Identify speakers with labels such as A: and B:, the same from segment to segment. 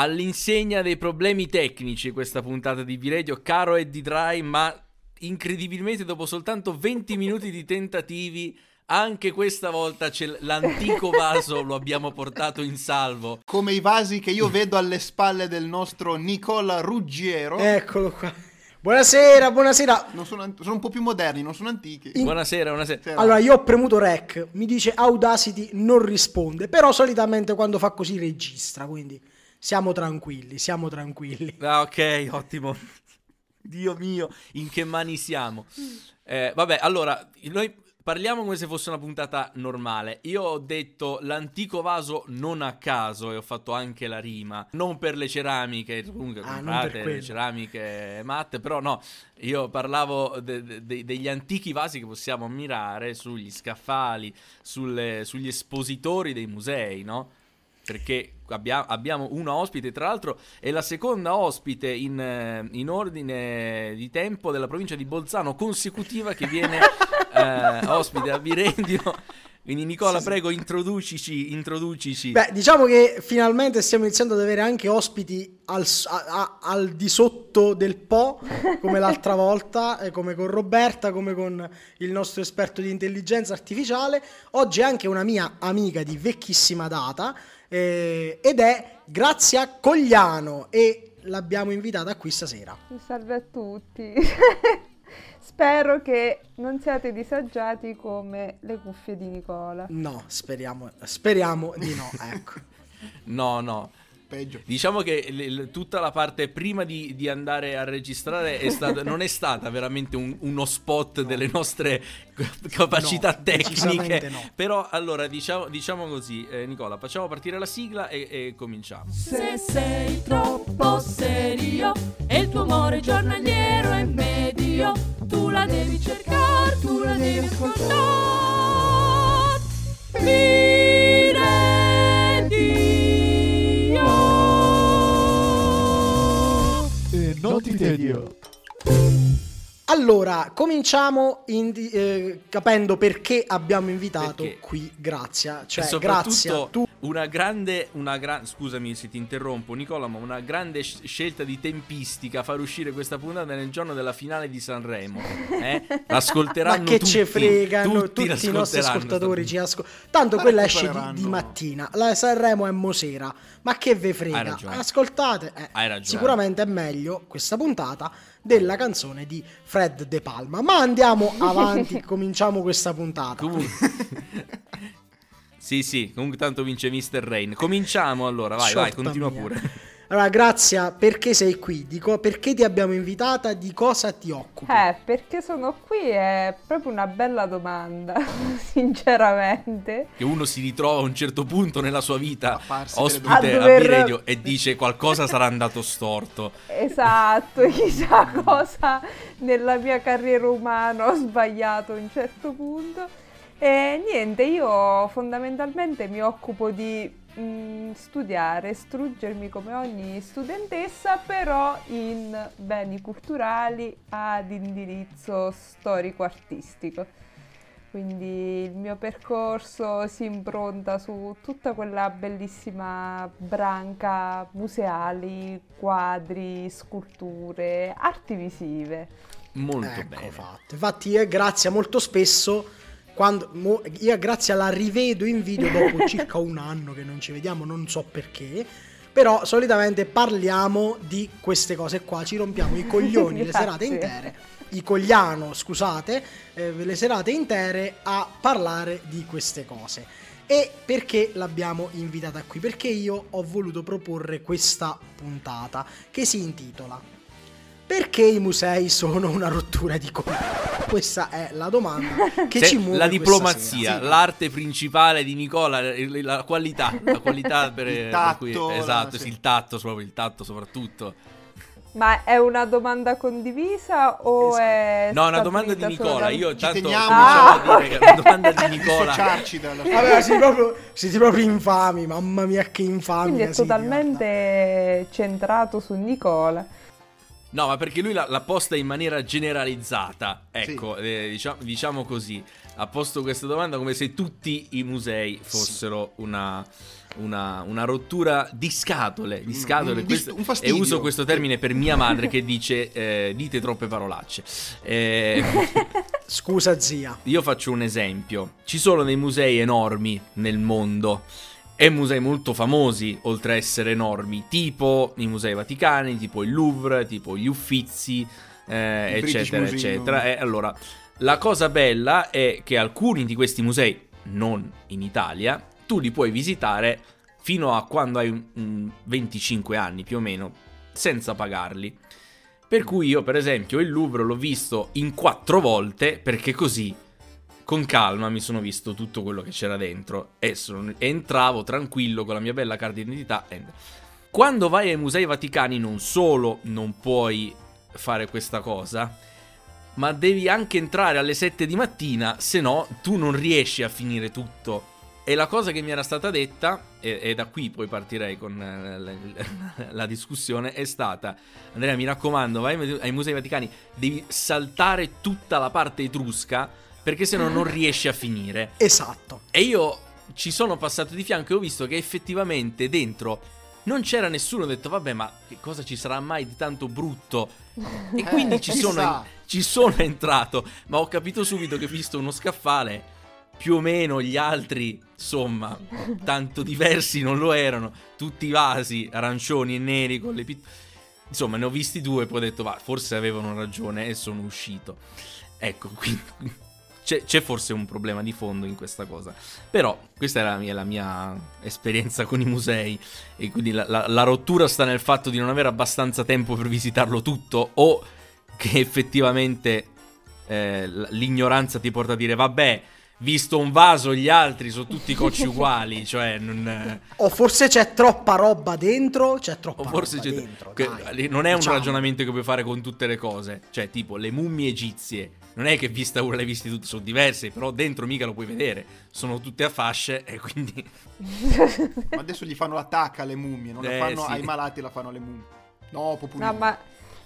A: all'insegna dei problemi tecnici questa puntata di V-Radio, caro Eddie Dry, ma incredibilmente dopo soltanto 20 minuti di tentativi anche questa volta l'antico vaso lo abbiamo portato in salvo.
B: Come i vasi che io vedo alle spalle del nostro Nicola Ruggiero.
C: Eccolo qua. Buonasera, buonasera.
B: Sono, sono, un po' più moderni, non sono antichi.
A: In... Buonasera, buonasera.
C: Allora, io ho premuto rec, mi dice Audacity non risponde, però solitamente quando fa così registra, quindi siamo tranquilli, siamo tranquilli.
A: Ah, ok, ottimo. Dio mio, in che mani siamo? Eh, vabbè, allora, noi Parliamo come se fosse una puntata normale. Io ho detto l'antico vaso non a caso e ho fatto anche la rima. Non per le ceramiche, comunque ah, comprate le ceramiche matte, però no, io parlavo de- de- degli antichi vasi che possiamo ammirare sugli scaffali, sulle, sugli espositori dei musei, no? perché abbia- abbiamo una ospite, tra l'altro è la seconda ospite in, eh, in, ordine di tempo della provincia di Bolzano consecutiva che viene eh, ospite a Virendio. Quindi Nicola, sì, prego, introducici, introducici.
C: Beh, diciamo che finalmente stiamo iniziando ad avere anche ospiti al, a, a, al di sotto del Po, come l'altra volta, come con Roberta, come con il nostro esperto di intelligenza artificiale. Oggi anche una mia amica di vecchissima data, eh, ed è Grazia Cogliano e l'abbiamo invitata qui stasera.
D: Salve a tutti. Spero che non siate disagiati come le cuffie di Nicola.
C: No, speriamo, speriamo di no, ecco.
A: no, no peggio. Diciamo che l- tutta la parte prima di, di andare a registrare è stata, non è stata veramente un, uno spot no. delle nostre capacità no, tecniche. No. Però allora diciamo, diciamo così, eh, Nicola, facciamo partire la sigla e, e, cominciamo.
E: Se sei troppo serio e il tuo amore giornaliero è medio, tu la devi cercare, tu la devi
C: non ti tedio. Allora, cominciamo di, eh, capendo perché abbiamo invitato perché? qui Grazia. Cioè, Grazia, tu...
A: Una grande, una gra- scusami se ti interrompo Nicola, ma una grande scelta di tempistica far uscire questa puntata nel giorno della finale di Sanremo. Eh? L'ascolteranno
C: ma che
A: tutti,
C: ce fregano, tutti, tutti i nostri ascoltatori ci ascoltano. Tanto ma quella esce di, di, mattina, la Sanremo è Mosera. Ma che ve frega? Ascoltate, eh, sicuramente è meglio questa puntata della canzone di Fred De Palma. Ma andiamo avanti, cominciamo questa puntata.
A: sì, sì, comunque tanto vince Mr. Rain. Cominciamo allora, vai, Sciorta vai, continua mia. pure.
C: Allora, Grazia, perché sei qui? Dico, perché ti abbiamo invitata? Di cosa ti occupi?
D: Eh, perché sono qui è proprio una bella domanda, sinceramente.
A: Che uno si ritrova a un certo punto nella sua vita ospite a, dover... a Biredio e dice qualcosa sarà andato storto.
D: Esatto, chissà cosa nella mia carriera umana ho sbagliato a un certo punto. E niente, io fondamentalmente mi occupo di mh, mm, studiare, struggermi come ogni studentessa, però in beni culturali ad indirizzo storico-artistico. Quindi il mio percorso si impronta su tutta quella bellissima branca museali, quadri, sculture, arti visive.
A: Molto
C: ecco
A: bene.
C: Fatto. Infatti, eh, grazie molto spesso quando, mo, io Grazia la rivedo in video dopo circa un anno che non ci vediamo, non so perché. Però solitamente parliamo di queste cose qua, ci rompiamo i coglioni le serate intere, i cogliano, scusate, eh, le serate intere a parlare di queste cose. E perché l'abbiamo invitata qui? Perché io ho voluto proporre questa puntata che si intitola perché i musei sono una rottura di coglioni? Questa è la domanda che Se, ci muove
A: La diplomazia, l'arte principale di Nicola, la qualità, la qualità per,
B: il tatto, per
A: cui, esatto, sì. il tatto, proprio il tatto soprattutto.
D: Ma è una domanda condivisa o esatto. è
A: No, è una domanda di Nicola. Io tanto teniamo ah, a dire che è una domanda di Nicola.
C: Vabbè, siete proprio, siete proprio infami, mamma mia che infami.
D: Quindi è totalmente centrato su Nicola.
A: No, ma perché lui l'ha, l'ha posta in maniera generalizzata. Ecco, eh, diciamo, diciamo così. Ha posto questa domanda come se tutti i musei fossero una, una- una rottura di scatole. Di
B: Un-
A: scatole
B: un
A: questo- e uso questo termine per mia madre che dice eh, dite troppe parolacce. Eh,
C: Scusa zia.
A: io faccio un esempio. Ci sono dei musei enormi nel mondo e musei molto famosi, oltre a essere enormi, tipo i musei vaticani, tipo il Louvre, tipo gli Uffizi, eh, eccetera, eccetera. E allora, la cosa bella è che alcuni di questi musei, non in Italia, tu li puoi visitare fino a quando hai un- un 25 anni più o meno, senza pagarli. Per cui io, per esempio, il Louvre l'ho visto in quattro volte perché così, con calma, mi sono visto tutto quello che c'era dentro e sono- entravo tranquillo con la mia bella carta d'identità. e- Quando vai ai musei vaticani non solo non puoi fare questa cosa, ma devi anche entrare alle 7 di mattina, se no tu non riesci a finire tutto. E la cosa che mi era stata detta, e, e da qui poi partirei con eh, la, la discussione, è stata: Andrea, mi raccomando, vai ai- ai Musei Vaticani, devi saltare tutta la parte etrusca, perché se no non riesci a finire.
C: Esatto.
A: E io ci sono passato di fianco e ho visto che effettivamente dentro non c'era nessuno. Ho detto, vabbè, ma che cosa ci sarà mai di tanto brutto? E quindi
B: Eh,
A: ci, sono, ci sono entrato, ma ho capito subito che visto uno scaffale, più o meno gli altri, insomma, tanto diversi non lo erano. Tutti i vasi arancioni e neri con le pit- Insomma, ne ho visti due e poi ho detto, va, forse avevano ragione e sono uscito. Ecco, quindi c'è, c'è forse un problema di fondo in questa cosa. Però questa è la mia, la mia esperienza con i musei e quindi la, la- la rottura sta nel fatto di non avere abbastanza tempo per visitarlo tutto o che effettivamente eh, l'ignoranza ti porta a dire vabbè, visto un vaso gli altri sono tutti cocci uguali, cioè non...
C: O forse c'è troppa roba dentro, c'è troppa
A: O forse
C: roba
A: c'è-
C: dentro.
A: che- non è un
C: Diciamo.
A: ragionamento che puoi fare con tutte le cose. Cioè, tipo, le mummie egizie. Non è che vista una le hai viste tutte, sono diverse, però dentro mica lo puoi vedere. Sono tutte a fasce e quindi...
B: Ma adesso gli fanno l'attacca alle mummie, non la
A: Eh,
B: fanno
A: sì.
B: ai malati, la fanno alle mummie. No, popolino.
D: No, ma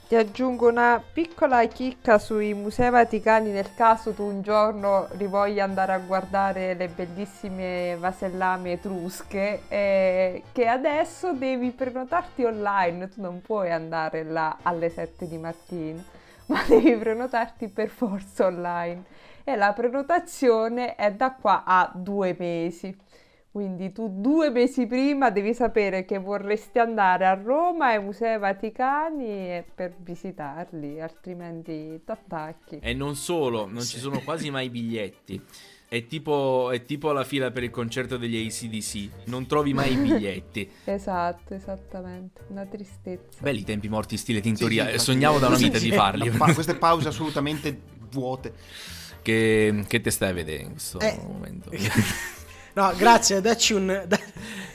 D: ti aggiungo una piccola chicca sui musei vaticani nel caso tu un giorno rivoglia andare a guardare le bellissime vasellame etrusche, eh, che adesso devi prenotarti online, tu non puoi andare là alle 7 di mattina, ma devi prenotarti per forza online. E la prenotazione è da qua a due mesi. Quindi tu due mesi prima devi sapere che vorresti andare a Roma ai Musei Vaticani per visitarli, altrimenti ti attacchi.
A: E non solo, non ci sono quasi mai biglietti. È tipo, è tipo la fila per il concerto degli ACDC. Non trovi mai i biglietti.
D: Esatto, esattamente, una tristezza.
A: Belli i tempi morti stile
B: Sì,
A: tintoria.
B: sì,
A: Eh,
B: infatti.
A: Sognavo da una vita
B: Sì,
A: di
B: sì.
A: farli.
B: Pa- queste pause assolutamente vuote.
A: che, che te stai a vedere in questo
C: Eh.
A: momento?
C: No, grazie, dacci un, da-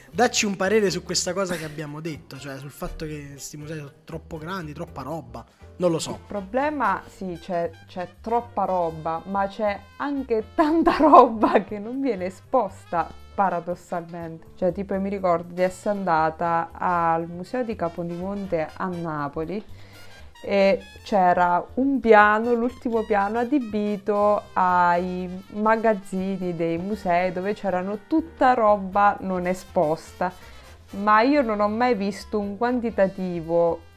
C: dacci un parere su questa cosa che abbiamo detto, cioè sul fatto che questi musei sono troppo grandi, troppa roba. Non lo
D: Il
C: so.
D: problema, sì, c'è, c'è troppa roba, ma c'è anche tanta roba che non viene esposta paradossalmente. Cioè, tipo, mi ricordo di essere andata al Museo di Capodimonte a Napoli e c'era un piano, l'ultimo piano adibito ai magazzini dei musei dove c'erano tutta roba non esposta. Ma io non ho mai visto un quantitativo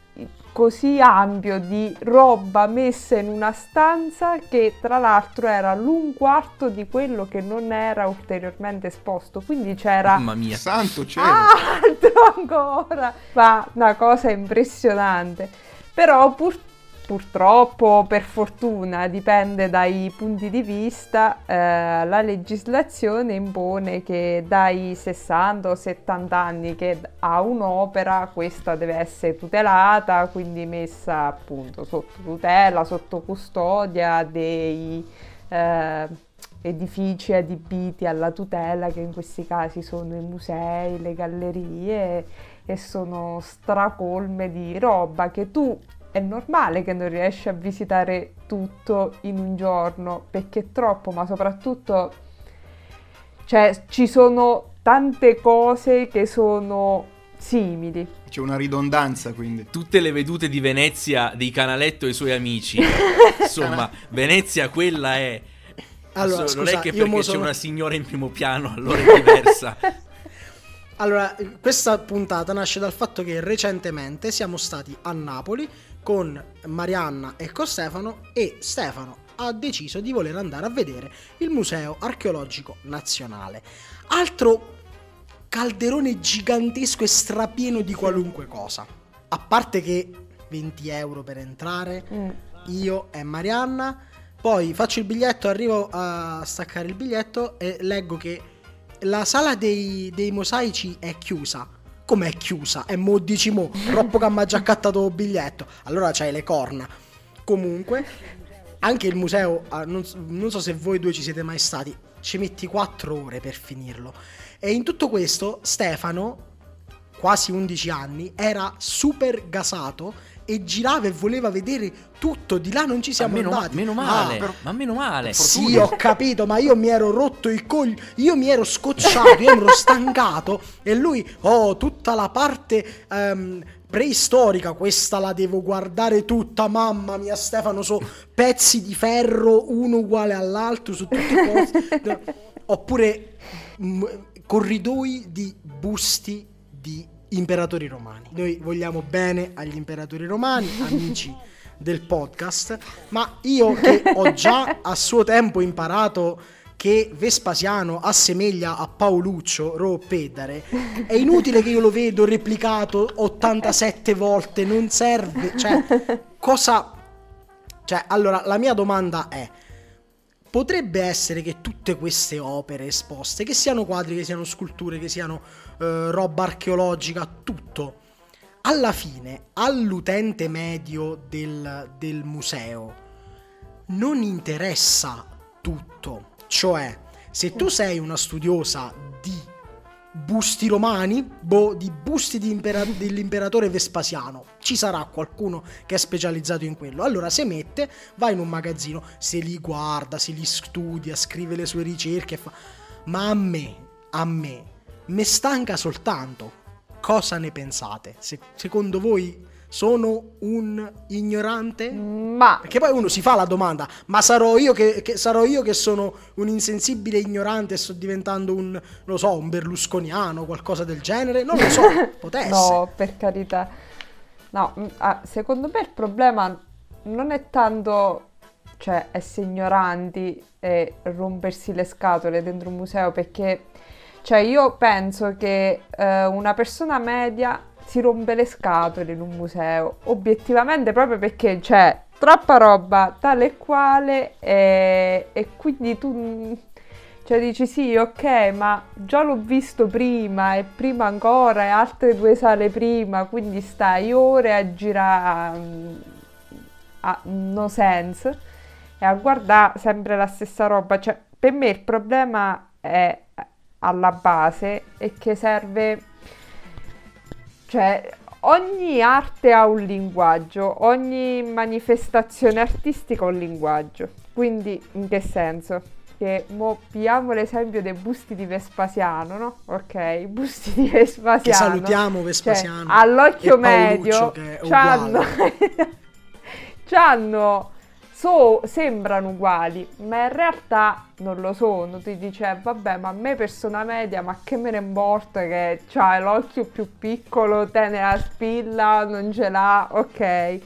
D: così ampio di roba messa in una stanza che tra l'altro era l'un quarto di quello che non era ulteriormente esposto. Quindi c'era
A: Mamma mia.
B: Santo cielo.
D: altro ancora. Ma una cosa impressionante. Però pur- purtroppo, per fortuna, dipende dai punti di vista, eh, la legislazione impone che dai 60 o 70 anni che ha un'opera, questa deve essere tutelata, quindi messa appunto sotto tutela, sotto custodia dei eh, edifici adibiti alla tutela, che in questi casi sono i musei, le gallerie e sono stracolme di roba che tu è normale che non riesci a visitare tutto in un giorno perché è troppo, ma soprattutto cioè ci sono tante cose che sono simili.
B: C'è una ridondanza quindi.
A: Tutte le vedute di Venezia di Canaletto e i suoi amici. Insomma, Venezia quella è.
C: Allora,
A: non
C: scusa,
A: è che perché
C: mo
A: c'è
C: sono-
A: una signora in primo piano, allora è diversa.
C: Allora, questa puntata nasce dal fatto che recentemente siamo stati a Napoli con Marianna e con Stefano e Stefano ha deciso di voler andare a vedere il Museo Archeologico Nazionale. Altro calderone gigantesco e strapieno di qualunque cosa. A parte che 20 euro per entrare,
D: Mm.
C: io e Marianna. Poi faccio il biglietto, arrivo a staccare il biglietto e leggo che la sala dei, dei mosaici è chiusa. Com'è chiusa? E mo dici mo, troppo che ha già accattato il biglietto. Allora c'hai le corna. Comunque, anche il museo, ah, non, non so se voi due ci siete mai stati, ci metti 4 ore per finirlo. E in tutto questo Stefano, quasi 11 anni, era super gasato e girava e voleva vedere tutto. Di là non ci siamo
A: Ma meno,
C: andati.
A: meno
C: Ah,
A: male,
B: però-
A: ma meno male.
C: sì, ho capito, ma io mi ero rotto il coglio, io mi ero scocciato, io mi ero stancato e lui, oh, tutta la parte ehm, preistorica, questa la devo guardare tutta, mamma mia Stefano, so pezzi di ferro uno uguale all'altro su tutti i posti, oppure mm, corridoi di busti di imperatori romani. Noi vogliamo bene agli imperatori romani, amici del podcast, ma io che ho già a suo tempo imparato che Vespasiano assomiglia a Paoluccio Ro Pedare, è inutile che io lo vedo replicato 87 volte, non serve, cioè cosa cioè allora la mia domanda è Potrebbe essere che tutte queste opere esposte, che siano quadri, che siano sculture, che siano eh, roba archeologica, tutto, alla fine all'utente medio del, del museo non interessa tutto. Cioè, se tu sei una studiosa di busti romani, boh, di busti di impera- dell'imperatore Vespasiano, ci sarà qualcuno che è specializzato in quello. Allora se mette, va in un magazzino, se li guarda, se li studia, scrive le sue ricerche, fa... ma a me, a me, me stanca soltanto. Cosa ne pensate? Se- secondo voi sono un ignorante?
D: Ma
C: Perché poi uno si fa la domanda, ma sarò io che, che- sarò io che sono un insensibile ignorante e sto diventando un, non lo so, un berlusconiano, qualcosa del genere? Non lo so, potesse.
D: No, per carità. No, mm, ah, secondo me il problema non è tanto, cioè, essere ignoranti e rompersi le scatole dentro un museo, perché, cioè, io penso che eh, una persona media si rompe le scatole in un museo, obiettivamente proprio perché c'è troppa roba tale e quale e, e quindi tu... cioè dici sì, ok, ma già l'ho visto prima e prima ancora e altre due sale prima, quindi stai ore a girare a no sense e a guardare sempre la stessa roba. Cioè, per me il problema è alla base è che serve cioè, ogni arte ha un linguaggio, ogni manifestazione artistica ha un linguaggio. Quindi, in che senso? Che mo pigliamo l'esempio dei busti di Vespasiano, no? Ok, i busti di Vespasiano.
C: Che salutiamo
D: Cioè,
C: Vespasiano.
D: all'occhio
C: e Paoluccio,
D: medio c'hanno,
C: uguale.
D: c'hanno so- sembrano uguali, ma in realtà non lo sono. Tu dici, eh, vabbè, ma a me persona media, ma che me ne importa che c'ha l'occhio più piccolo, tiene la spilla, non ce l'ha, ok.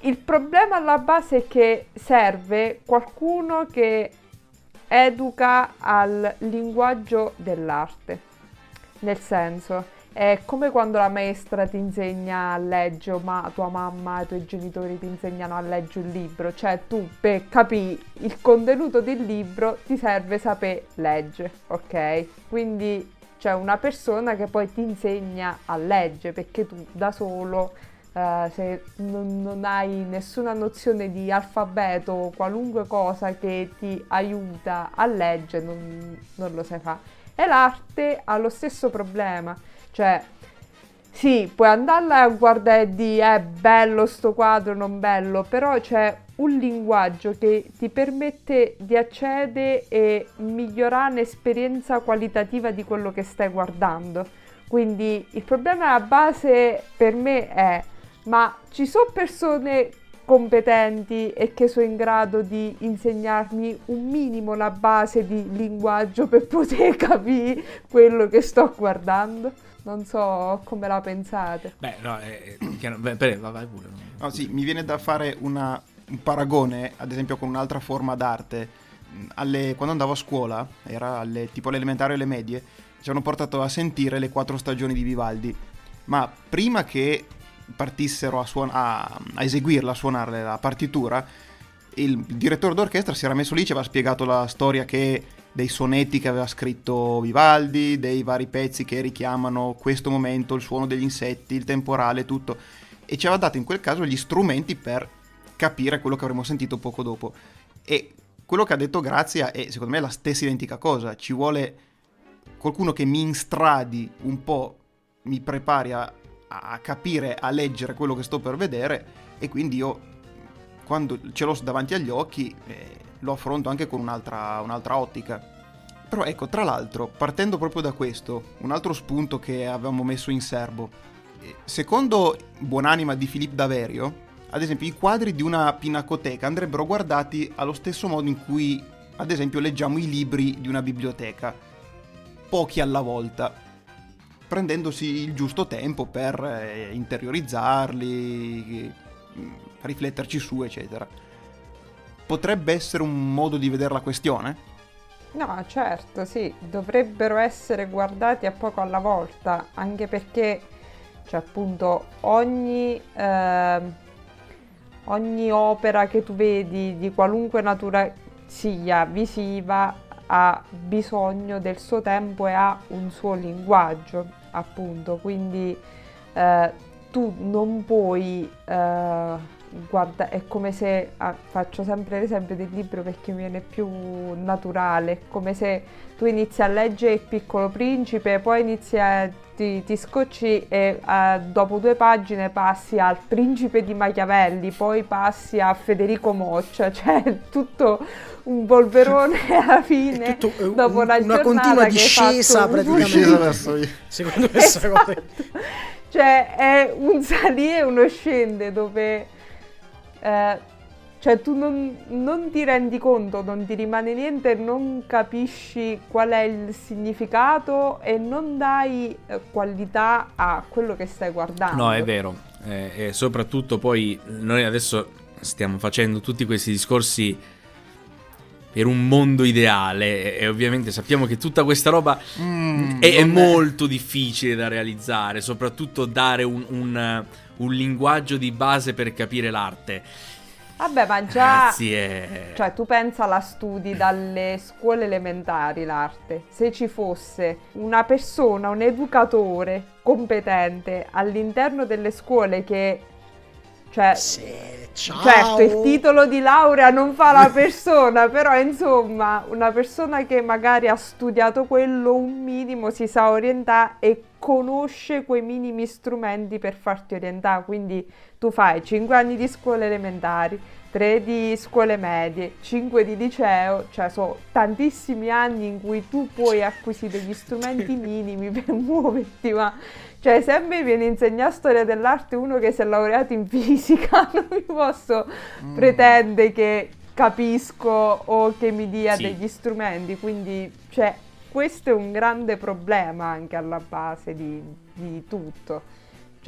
D: Il problema alla base è che serve qualcuno che educa al linguaggio dell'arte. Nel senso, è come quando la maestra ti insegna a leggere, ma tua mamma i tuoi genitori ti insegnano a leggere un libro. Cioè, tu per capire il contenuto del libro ti serve sapere leggere, ok? Quindi c'è una persona che poi ti insegna a leggere perché tu da solo eh, se non, non hai nessuna nozione di alfabeto o qualunque cosa che ti aiuta a leggere, non, non lo sai fare. E l'arte ha lo stesso problema, cioè sì, puoi andarla a guardare e dire è bello sto quadro, non bello, però c'è un linguaggio che ti permette di accedere e migliorare l'esperienza qualitativa di quello che stai guardando. Quindi il problema base per me è, ma ci sono persone competenti e che sono in grado di insegnarmi un minimo la base di linguaggio per poter capire quello che sto guardando? Non so come la pensate.
A: Beh, no, eh, eh, chiaro- beh, beh, vai pure.
B: No, sì, mi viene da fare una- un paragone, ad esempio, con un'altra forma d'arte. Alle- quando andavo a scuola, era alle, tipo alle elementari e alle medie, ci hanno portato a sentire le quattro stagioni di Vivaldi. Ma prima che partissero a, suon- a, a eseguirla, a suonare la partitura, il direttore d'orchestra si era messo lì, ci aveva spiegato la storia che dei sonetti che aveva scritto Vivaldi, dei vari pezzi che richiamano questo momento, il suono degli insetti, il temporale, tutto. E ci aveva dato in quel caso gli strumenti per capire quello che avremmo sentito poco dopo. E quello che ha detto Grazia è secondo me la stessa identica cosa. Ci vuole qualcuno che mi instradi un po', mi prepari a, a capire, a leggere quello che sto per vedere e quindi io quando ce l'ho davanti agli occhi eh, lo affronto anche con un'altra, un'altra ottica. Però ecco, tra l'altro, partendo proprio da questo, un altro spunto che avevamo messo in serbo. Eh, Secondo Buonanima di Filippo Daverio, ad esempio i quadri di una pinacoteca andrebbero guardati allo stesso modo in cui, ad esempio, leggiamo i libri di una biblioteca, pochi alla volta, prendendosi il giusto tempo per eh, interiorizzarli, eh, rifletterci su, eccetera. Potrebbe essere un modo di vedere la questione?
D: No, certo, sì, dovrebbero essere guardati a poco alla volta, anche perché, cioè appunto, ogni, ehm, ogni opera che tu vedi di qualunque natura sia visiva ha bisogno del suo tempo e ha un suo linguaggio, appunto, quindi eh, tu non puoi eh, guarda, è come se ah, faccio sempre l'esempio del libro perché mi viene più naturale, è come se tu inizi a leggere Il piccolo principe, poi inizi a, ti, ti scocci e eh, dopo due pagine passi al principe di Machiavelli, poi passi a Federico Moccia, cioè tutto un polverone alla fine.
C: È tutto, eh,
D: dopo
C: un-
D: una,
C: una continua discesa praticamente.
B: Discesa verso io.
C: Secondo cosa.
D: Esatto. Cioè è un salire e uno scende dove eh, cioè tu non, non ti rendi conto, non ti rimane niente, non capisci qual è il significato e non dai eh, qualità a quello che stai guardando.
A: No, è vero. Eh, e soprattutto poi noi adesso stiamo facendo tutti questi discorsi per un mondo ideale e, ovviamente sappiamo che tutta questa roba
B: Mm,
A: è, è molto difficile da realizzare, soprattutto dare un, un, un linguaggio di base per capire l'arte.
D: Vabbè, ma già...
A: È...
D: Cioè, tu pensa la studi dalle scuole elementari l'arte. Se ci fosse una persona, un educatore competente all'interno delle scuole che... Cioè,
C: Sì, ciao.
D: certo, il titolo di laurea non fa la persona, però insomma, una persona che magari ha studiato quello un minimo si sa orientare e conosce quei minimi strumenti per farti orientare. Quindi tu fai 5 anni di scuole elementari, 3 di scuole medie, 5 di liceo, cioè sono tantissimi anni in cui tu puoi acquisire degli strumenti minimi per muoverti, ma cioè se a me viene insegnato storia dell'arte uno che si è laureato in fisica, non mi posso
B: Mm.
D: pretendere che capisco o che mi dia
A: Sì.
D: degli strumenti, quindi cioè questo è un grande problema anche alla base di, di tutto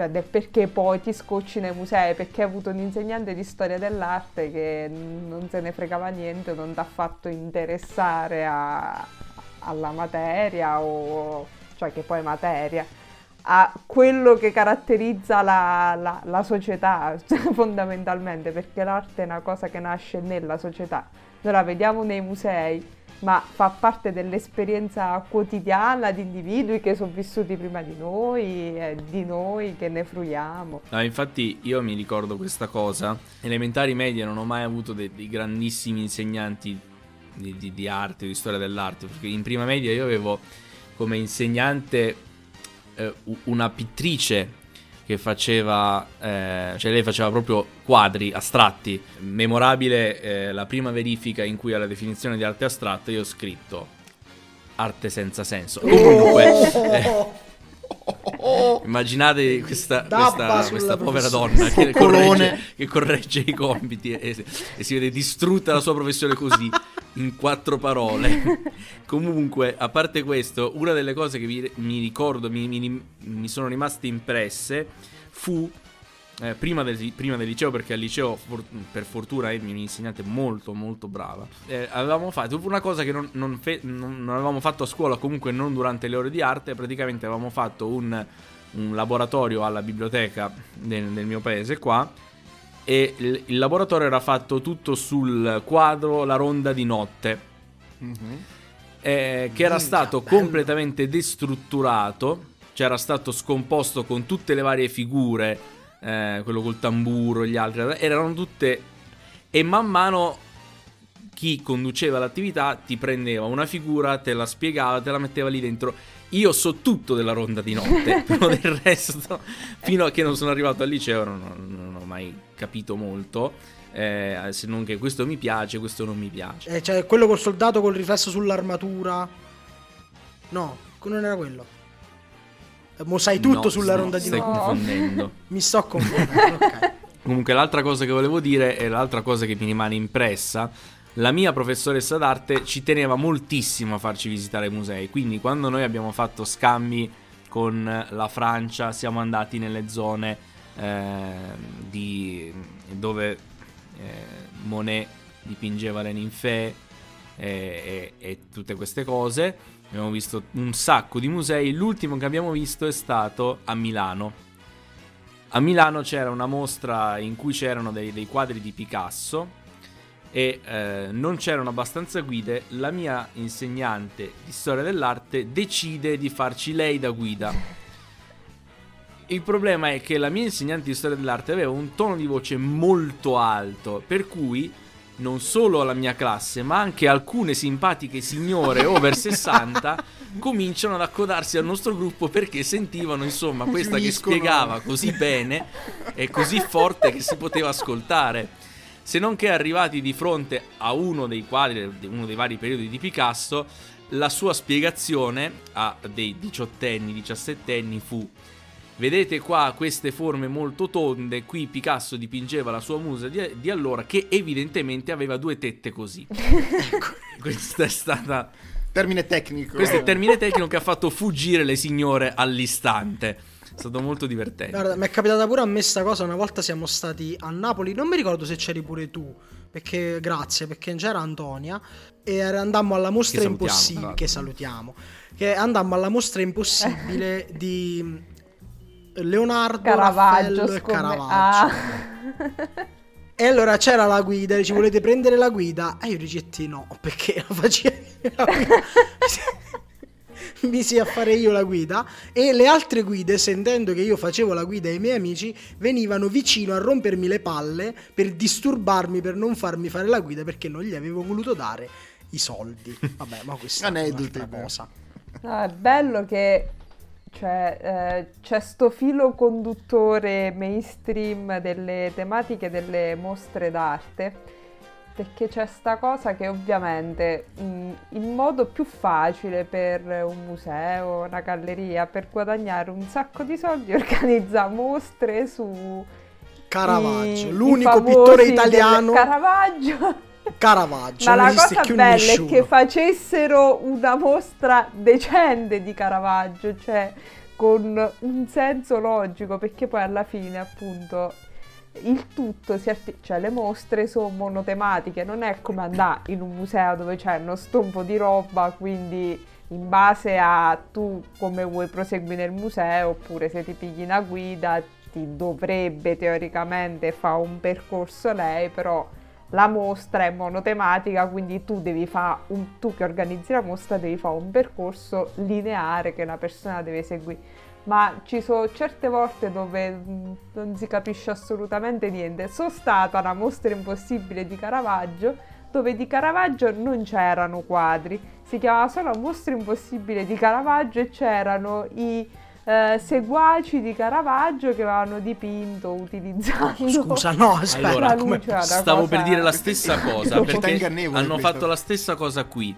D: cioè del perché poi ti scocci nei musei, perché hai avuto un insegnante di storia dell'arte che non se ne fregava niente, non ti ha fatto interessare a- alla materia o cioè che poi è materia a quello che caratterizza la, la- la società fondamentalmente perché l'arte è una cosa che nasce nella società. Noi la vediamo nei musei ma fa parte dell'esperienza quotidiana di individui che sono vissuti prima di noi e di noi che ne fruiamo.
A: No, infatti io mi ricordo questa cosa. Elementari media non ho mai avuto dei, dei grandissimi insegnanti di, di- di arte, di storia dell'arte, perché in prima media io avevo come insegnante eh, una pittrice che faceva, eh, cioè lei faceva proprio quadri astratti. Memorabile eh, la prima verifica in cui alla definizione di arte astratta io ho scritto arte senza senso. Comunque... eh,
B: Oh,
A: Immaginate questa, questa, questa povera donna che corregge, che corregge i compiti e, e si vede distrutta la sua professione così, in quattro parole. Comunque, a parte questo, una delle cose che vi- mi ricordo, mi, mi- mi sono rimaste impresse, fu eh, prima, del, prima del liceo, perché al liceo for- per fortuna eri un'insegnante molto molto brava, eh, avevamo fatto una cosa che non, non fe- non- non avevamo fatto a scuola, comunque non durante le ore di arte, praticamente avevamo fatto un, un laboratorio alla biblioteca del, del mio paese qua e il, il laboratorio era fatto tutto sul quadro La ronda di notte
B: Mhm.
A: eh, che era
C: Minchia,
A: stato
C: bello.
A: completamente destrutturato, cioè era stato scomposto con tutte le varie figure, eh, quello col tamburo, gli altri, erano tutte... E man mano chi conduceva l'attività ti prendeva una figura, te la spiegava, te la metteva lì dentro. Io so tutto della ronda di notte, però del resto, fino a che non sono arrivato al liceo, non, non- non ho mai capito molto. eh, se non che questo mi piace, questo non mi piace.
C: Eh, cioè, quello col soldato col riflesso sull'armatura. No, non era quello. Eh, Mo sai tutto
A: No,
C: sulla
A: no,
C: ronda di
A: stai
C: notte.
D: no.
A: confondendo.
C: Mi sto confondendo.
A: Comunque, l'altra cosa che volevo dire e l'altra cosa che mi rimane impressa. La mia professoressa d'arte ci teneva moltissimo a farci visitare i musei. Quindi, quando noi abbiamo fatto scambi con la Francia, siamo andati nelle zone eh, di, dove eh, Monet dipingeva le ninfee e, e- e tutte queste cose. Abbiamo visto un sacco di musei. L'ultimo che abbiamo visto è stato a Milano. A Milano c'era una mostra in cui c'erano dei, dei quadri di Picasso e eh, non c'erano abbastanza guide. La mia insegnante di storia dell'arte decide di farci lei da guida. Il problema è che la mia insegnante di storia dell'arte aveva un tono di voce molto alto, per cui non solo la mia classe, ma anche alcune simpatiche signore over 60 cominciano ad accodarsi al nostro gruppo perché sentivano, insomma, questa che spiegava così bene e così forte che si poteva ascoltare. Se non che arrivati di fronte a uno dei quadri, uno dei vari periodi di Picasso, la sua spiegazione a dei diciottenni, diciassettenni fu Vedete qua queste forme molto tonde, qui Picasso dipingeva la sua musa di, di allora che evidentemente aveva due tette così. Questa è stata
B: Termine tecnico.
A: questo è il termine tecnico che ha fatto fuggire le signore all'istante. È stato molto divertente.
C: Guarda, mi è capitata pure a me sta cosa. Una volta siamo stati a Napoli. Non mi ricordo se c'eri pure tu. Perché grazie, perché c'era Antonia. E andammo alla mostra
A: Che
C: impossibile. Che salutiamo. Che andammo alla mostra impossibile di Leonardo
D: Caravaggio,
C: Raffaello e
D: scomme-
C: Caravaggio.
D: Ah.
C: E allora c'era la guida, dice volete prendere la guida? E io dicetti no, perché la facevi la guida. Misi a fare io la guida e le altre guide, sentendo che io facevo la guida ai miei amici, venivano vicino a rompermi le palle per disturbarmi, per non farmi fare la guida perché non gli avevo voluto dare i soldi. Vabbè, ma questa è
B: Aneddoti,
C: un'altra cosa.
D: No, è bello che cioè, eh, c'è sto filo conduttore mainstream delle tematiche delle mostre d'arte. Perché c'è sta cosa che ovviamente mh, il modo più facile per un museo, una galleria, per guadagnare un sacco di soldi è organizzare mostre su
C: Caravaggio,
D: i-
C: l'unico
D: i
C: pittore italiano.
D: Caravaggio.
C: Caravaggio,
D: Ma la cosa bella
C: nessuno.
D: è che facessero una mostra decente di Caravaggio, cioè con un senso logico, perché poi alla fine appunto il tutto si arti- cioè le mostre sono monotematiche, non è come andare in un museo dove c'è uno stompo di roba, quindi in base a tu come vuoi prosegui nel museo, oppure se ti pigli una guida ti dovrebbe teoricamente fare un percorso lei, però la mostra è monotematica, quindi tu devi fare un, tu che organizzi la mostra devi fare un percorso lineare che una persona deve seguire. Ma ci sono certe volte dove mh, non si capisce assolutamente niente. Sono stata a una mostra impossibile di Caravaggio, dove di Caravaggio non c'erano quadri, si chiamava solo mostra impossibile di Caravaggio e c'erano i eh, seguaci di Caravaggio che avevano dipinto utilizzando
C: Scusa, no, aspetta.
A: Allora,
C: come-
A: Stavo per dire la stessa cosa perché hanno fatto la stessa cosa qui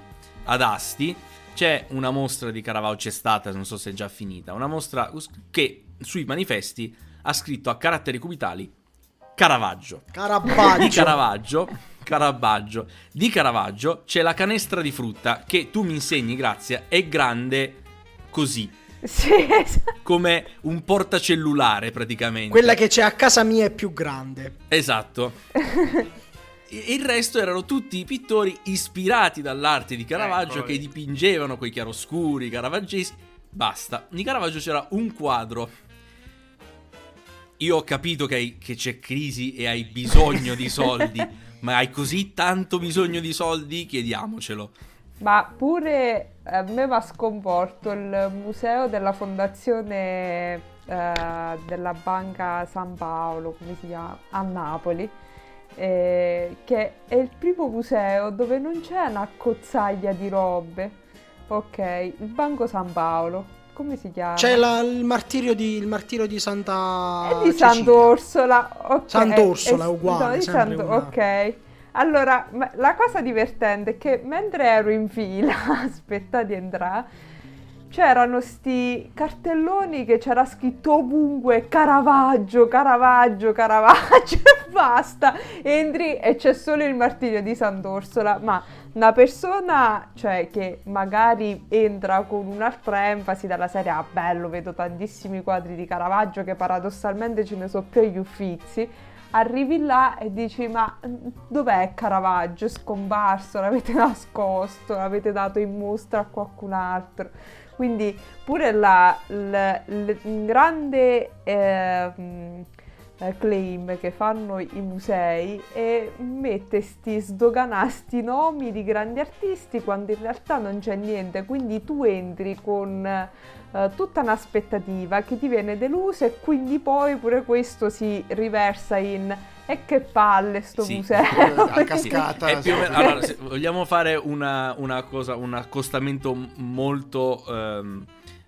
A: ad Asti c'è una mostra di Caravaggio, c'è stata, non so se è già finita, una mostra che sui manifesti ha scritto a caratteri cubitali Caravaggio. Di
C: Carabaggio.
A: Caravaggio, Caravaggio, di Caravaggio c'è la canestra di frutta che tu mi insegni, grazie, è grande così,
D: Sì, esatto.
A: come un portacellulare praticamente.
C: Quella che c'è a casa mia è più grande.
A: Esatto. E- Il resto erano tutti pittori ispirati dall'arte di Caravaggio
B: Eccoli.
A: che dipingevano quei chiaroscuri caravaggeschi. Basta. Di Caravaggio c'era un quadro. Io ho capito che, hai- che c'è crisi e hai bisogno di soldi, ma hai così tanto bisogno di soldi? Chiediamocelo.
D: Ma pure a me mi ha sconvolto il museo della fondazione eh, della Banca San Paolo, come si chiama? A Napoli, eh, che è il primo museo dove non c'è una cozzaglia di robe. Ok, il Banco San Paolo, come si chiama?
C: C'è la- il, martirio di, il martirio di Santa
D: È di
C: Cecilia.
D: Sant'Orsola. ok.
C: Sant'Orsola,
D: È-
C: uguale,
D: no, Sant-
C: una-
D: Ok. Allora, la cosa divertente è che mentre ero in fila, aspetta di entrare, c'erano sti cartelloni che c'era scritto ovunque Caravaggio, Caravaggio, Caravaggio e basta. Entri e c'è solo il martirio di Sant'Orsola, ma una persona, cioè, che magari entra con un'altra enfasi dalla serie, ah bello, vedo tantissimi quadri di Caravaggio che paradossalmente ce ne sono più agli Uffizi, arrivi là e dici, ma mm, dov'è Caravaggio? È scomparso, l'avete nascosto, l'avete dato in mostra a qualcun altro. Quindi pure la, l- l- il grande eh, claim che fanno i musei è mette sti sdoganasti nomi di grandi artisti quando in realtà non c'è niente, quindi tu entri con eh, tutta un'aspettativa che ti viene delusa e quindi poi pure questo si riversa in e che palle sto
A: Sì.
D: museo.
B: A cascata.
A: È più o
B: sì.
A: meno- allora, se vogliamo fare una, una cosa, un accostamento molto ehm,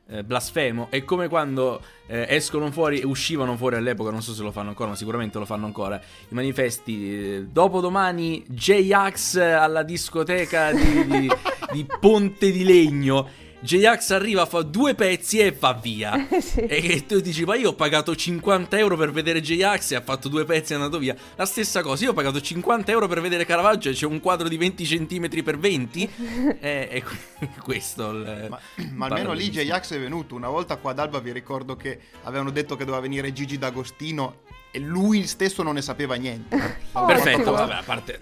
A: eh, blasfemo. È come quando eh, escono fuori, uscivano fuori all'epoca, non so se lo fanno ancora, ma sicuramente lo fanno ancora. I manifesti. eh, dopodomani J-Ax alla discoteca di, di- di Ponte di Legno. J-Ax arriva, fa due pezzi e va via.
D: Sì.
A: E tu dici, ma io ho pagato 50 euro per vedere J-Ax e ha fatto due pezzi e è andato via. La stessa cosa, io ho pagato 50 euro per vedere Caravaggio e c'è un quadro di 20 cm per 20. e, e questo il,
B: Ma, ma almeno lì. J-Ax è venuto. Una volta qua ad Alba vi ricordo che avevano detto che doveva venire Gigi D'Agostino e lui stesso non ne sapeva niente.
D: Oh,
A: Perfetto,
D: ottimo.
A: vabbè, a parte...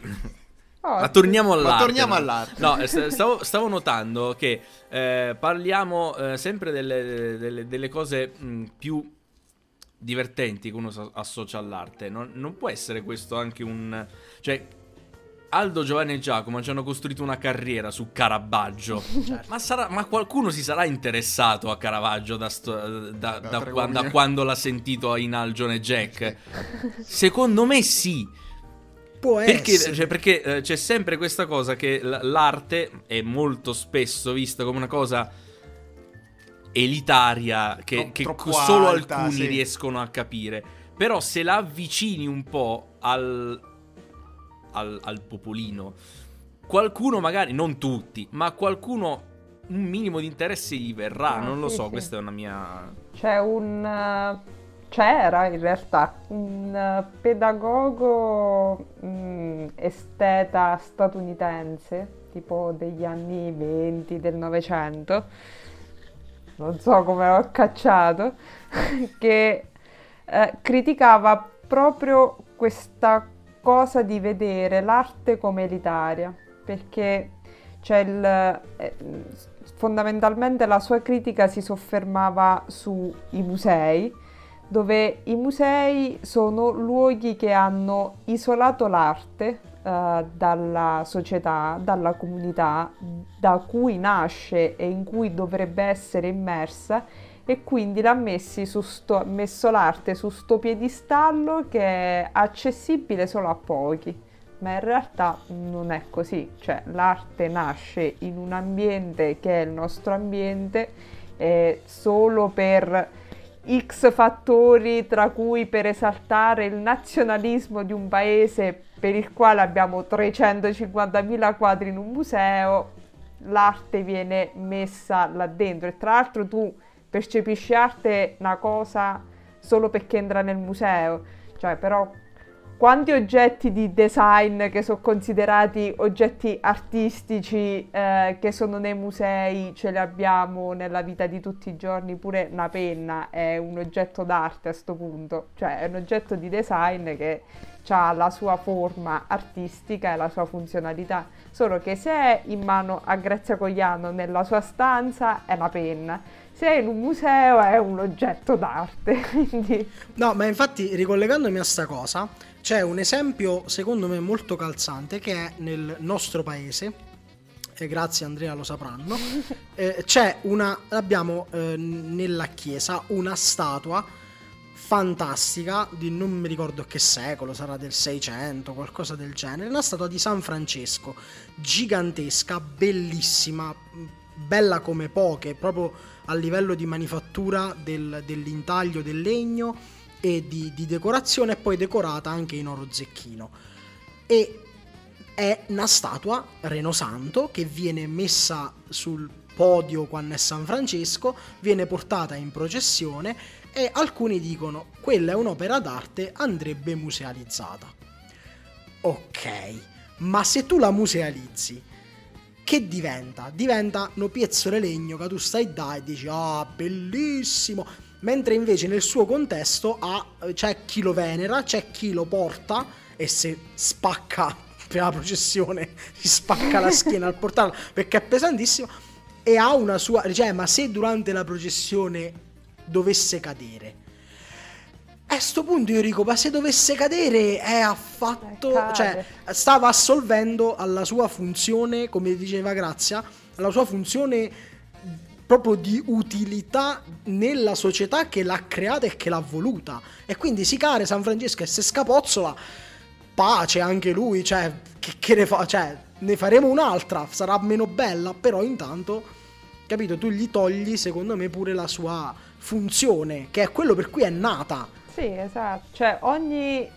D: Oh,
A: Ma torniamo all'arte.
B: Ma torniamo
A: no?
B: all'arte.
A: No, eh, st- stavo, stavo notando che eh, parliamo eh, sempre delle, delle- delle cose mh, più divertenti che uno associa all'arte. Non, non può essere questo anche un... Cioè, Aldo, Giovanni e Giacomo ci hanno costruito una carriera su Caravaggio.
B: Certo.
A: Ma, sarà- ma qualcuno si sarà interessato a Caravaggio da, sto- da- da da
B: uomini.
A: quando l'ha sentito in Algione Jack? Secondo me sì.
C: Può
A: Perché,
C: essere.
A: cioè, perché eh, c'è sempre questa cosa che l- l'arte è molto spesso vista come una cosa elitaria che,
B: No,
A: che solo
B: alta,
A: alcuni
B: sì.
A: riescono a capire. Però se la avvicini un po' al, al, al popolino, qualcuno magari, non tutti, ma qualcuno un minimo di interesse gli verrà.
D: Ah,
A: non lo
D: sì,
A: so,
D: sì.
A: questa è una mia...
D: C'è un... eh, c'era in realtà un eh, pedagogo mm, esteta statunitense, tipo degli anni 20 del Novecento, non so come l'ho cacciato, che eh, criticava proprio questa cosa di vedere l'arte come elitaria, perché c'è il, eh, fondamentalmente la sua critica si soffermava sui musei, dove i musei sono luoghi che hanno isolato l'arte eh, dalla società, dalla comunità da cui nasce e in cui dovrebbe essere immersa e quindi l'ha sto, messo l'arte su sto piedistallo che è accessibile solo a pochi. Ma in realtà non è così, cioè l'arte nasce in un ambiente che è il nostro ambiente eh, solo per X fattori, tra cui per esaltare il nazionalismo di un paese per il quale abbiamo 350.000 quadri in un museo, l'arte viene messa là dentro. E tra l'altro tu percepisci arte una cosa solo perché entra nel museo, cioè però quanti oggetti di design che sono considerati oggetti artistici eh, che sono nei musei ce li abbiamo nella vita di tutti i giorni, pure una penna è un oggetto d'arte a sto punto, cioè è un oggetto di design che ha la sua forma artistica e la sua funzionalità, solo che se è in mano a Grazia Cogliano nella sua stanza è una penna, se è in un museo è un oggetto d'arte, quindi...
C: No, ma infatti ricollegandomi a sta cosa, c'è un esempio secondo me molto calzante che è nel nostro paese, e grazie Andrea lo sapranno, eh, c'è una, abbiamo eh, nella chiesa una statua fantastica di non mi ricordo che secolo, sarà del 600, qualcosa del genere, una statua di San Francesco, gigantesca, bellissima, bella come poche, proprio a livello di manifattura del, dell'intaglio del legno e di, di decorazione, e poi decorata anche in oro zecchino. E è una statua Reno Santo che viene messa sul podio quando è San Francesco, viene portata in processione e alcuni dicono quella è un'opera d'arte, andrebbe musealizzata. Ok, ma se tu la musealizzi, che diventa? Diventa uno pezzo di legno che tu stai da e dici ah bellissimo, mentre invece nel suo contesto ha, c'è chi lo venera, c'è chi lo porta e se spacca per la processione si spacca la schiena al portarlo perché è pesantissimo e ha una sua cioè ma se durante la processione dovesse cadere a sto punto io dico, ma se dovesse cadere è affatto...
D: Eh, cade.
C: cioè, stava assolvendo alla sua funzione, come diceva Grazia, alla sua funzione proprio di utilità nella società che l'ha creata e che l'ha voluta. E quindi si care San Francesco e se scapozzola, pace anche lui, cioè, che, che ne fa? Cioè, ne faremo un'altra, sarà meno bella, però intanto, capito, tu gli togli, secondo me, pure la sua funzione, che è quello per cui è nata.
D: Sì, esatto, cioè ogni,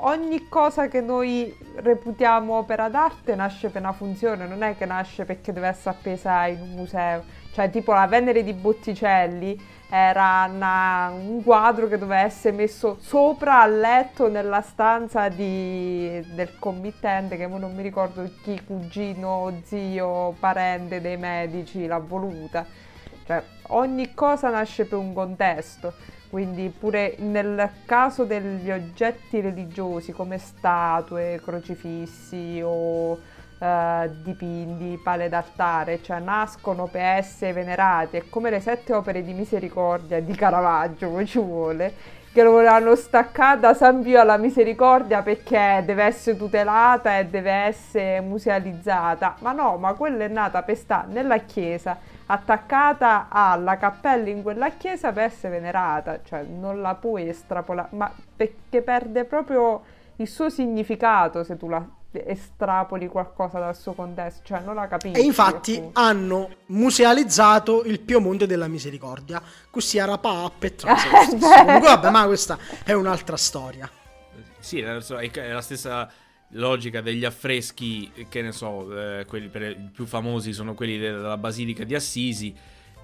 D: ogni cosa che noi reputiamo opera d'arte nasce per una funzione, non è che nasce perché deve essere appesa in un museo. Cioè, tipo la Venere di Botticelli era una- un quadro che doveva essere messo sopra al letto nella stanza di- del committente, che non mi ricordo chi, cugino, zio, parente dei medici l'ha voluta. Cioè, ogni cosa nasce per un contesto. Quindi pure nel caso degli oggetti religiosi come statue, crocifissi o eh, dipinti, pale d'altare, cioè nascono per essere venerati, è come le sette opere di misericordia di Caravaggio, come ci vuole, che lo volevano staccare da San Pio alla misericordia perché deve essere tutelata e deve essere musealizzata. Ma no, ma quella è nata per stare nella chiesa, attaccata alla cappella in quella chiesa per essere venerata, cioè non la puoi estrapolare, ma perché perde proprio il suo significato se tu la estrapoli qualcosa dal suo contesto, cioè non la capisci.
C: E infatti
D: appunto.
C: hanno musealizzato il Piemonte della Misericordia. Così era Pappe e.
D: Eh.
C: Comunque, vabbè, ma questa è un'altra storia.
A: Sì, è è la stessa logica degli affreschi, che ne so, eh, quelli per- i più famosi sono quelli della Basilica di Assisi,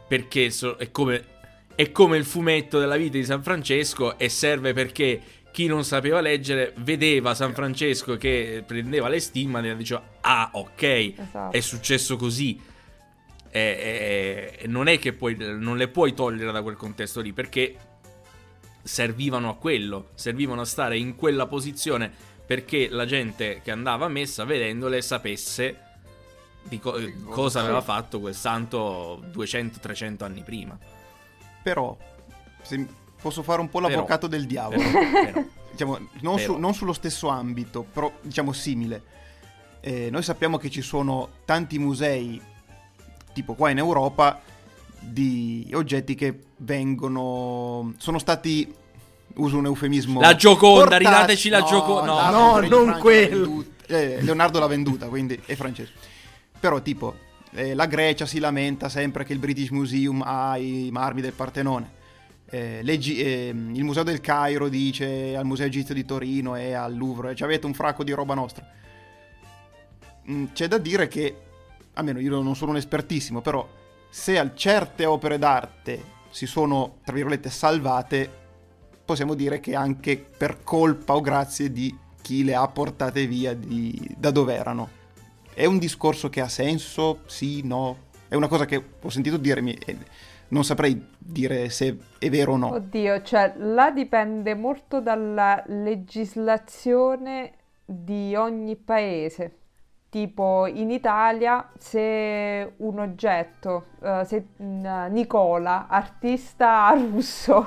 A: perché so- è, come, è come il fumetto della vita di San Francesco e serve perché chi non sapeva leggere vedeva San Francesco che prendeva le stimmate e diceva ah ok,
D: Esatto.
A: è successo così. E, e- e non è che poi non le puoi togliere da quel contesto lì perché servivano a quello, servivano a stare in quella posizione perché la gente che andava a messa vedendole sapesse di co- cosa aveva fatto quel santo 200-300 anni prima.
B: Però, se posso fare un po'
A: Però.
B: l'avvocato del diavolo,
A: Però- però.
B: diciamo, non, su-
A: Però.
B: non sullo stesso ambito, però diciamo simile. Eh, noi sappiamo che ci sono tanti musei, tipo qua in Europa, di oggetti che vengono... sono stati... Uso un eufemismo.
A: La Gioconda,
B: portati-
A: ridateci la Gioconda.
B: la
C: No,
B: Re di
C: non quello.
B: eh, Leonardo l'ha venduta, quindi è francese. Però tipo, eh, la Grecia si lamenta sempre che il British Museum ha i marmi del Partenone. Eh, l'Egi- eh, il Museo del Cairo dice al Museo Egizio di Torino e al Louvre, ci avete un fracco di roba nostra. Mm, c'è da dire che almeno io non sono un espertissimo, però se certe opere d'arte si sono, tra virgolette, salvate, possiamo dire che anche per colpa o grazie di chi le ha portate via di- da dove erano. È un discorso che ha senso? Sì, no? È una cosa che ho sentito dirmi e non saprei dire se è vero o no.
D: Oddio, cioè là dipende molto dalla legislazione di ogni paese. Tipo in Italia se un oggetto, eh, se mm, Nicola, artista russo,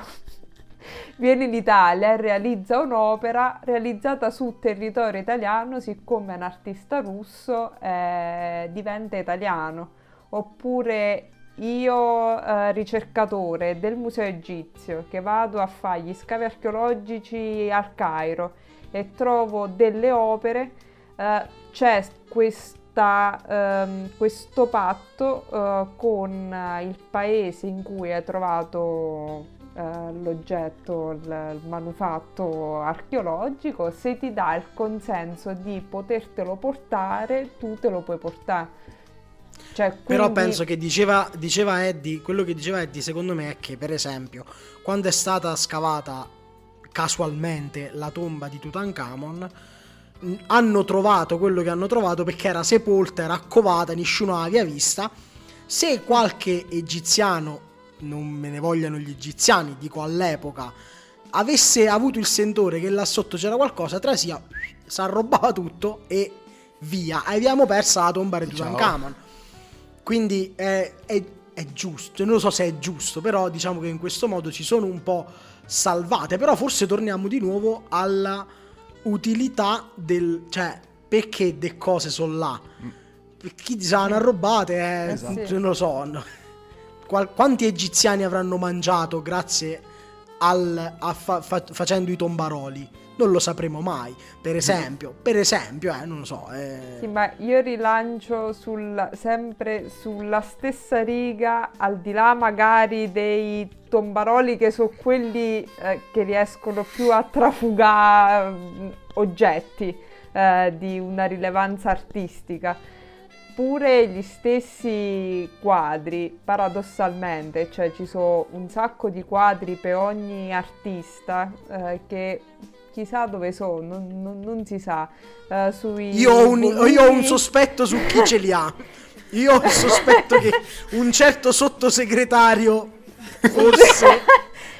D: viene in Italia e realizza un'opera realizzata su territorio italiano, siccome è un artista russo, eh, diventa italiano. Oppure io, eh, ricercatore del Museo Egizio, che vado a fare gli scavi archeologici al Cairo e trovo delle opere, eh, c'è questa, ehm, questo patto eh, con eh, il paese in cui hai trovato eh, l'oggetto, il, il manufatto archeologico, se ti dà il consenso di potertelo portare, tu te lo puoi portare. Cioè,
C: Però
D: quindi-
C: penso che diceva, diceva Eddie, quello che diceva Eddie secondo me è che per esempio quando è stata scavata casualmente la tomba di Tutankhamon hanno trovato quello che hanno trovato perché era sepolta, era accovata, nessuno l'aveva vista. Se qualche egiziano, non me ne vogliano gli egiziani, dico all'epoca, avesse avuto il sentore che là sotto c'era qualcosa, Trasia si arrobava tutto e via. Abbiamo persa la tomba di
B: Ciao.
C: Tutankhamon. Quindi è, è- è giusto, non lo so se è giusto, però diciamo che in questo modo ci sono un po' salvate. Però forse torniamo di nuovo alla utilità del... cioè, perché le cose sono là? Chi si hanno arrobate, eh,
B: Esatto.
D: Mm.
C: Non lo so. no. Qual- quanti egiziani avranno mangiato grazie al, a fa- fa- facendo i tombaroli? Non lo sapremo mai. Per esempio, per esempio, eh, non lo so. eh.
D: Sì, ma io rilancio sul- sempre sulla stessa riga, al di là magari dei tombaroli che sono quelli eh, che riescono più a trafugare mm, oggetti eh, di una rilevanza artistica. Pure gli stessi quadri, paradossalmente, cioè ci sono un sacco di quadri per ogni artista eh, che chissà dove sono, non, non- non si sa. Eh, sui
C: Io ho, un, io ho un sospetto su chi ce li ha. Io ho il sospetto che un certo sottosegretario forse.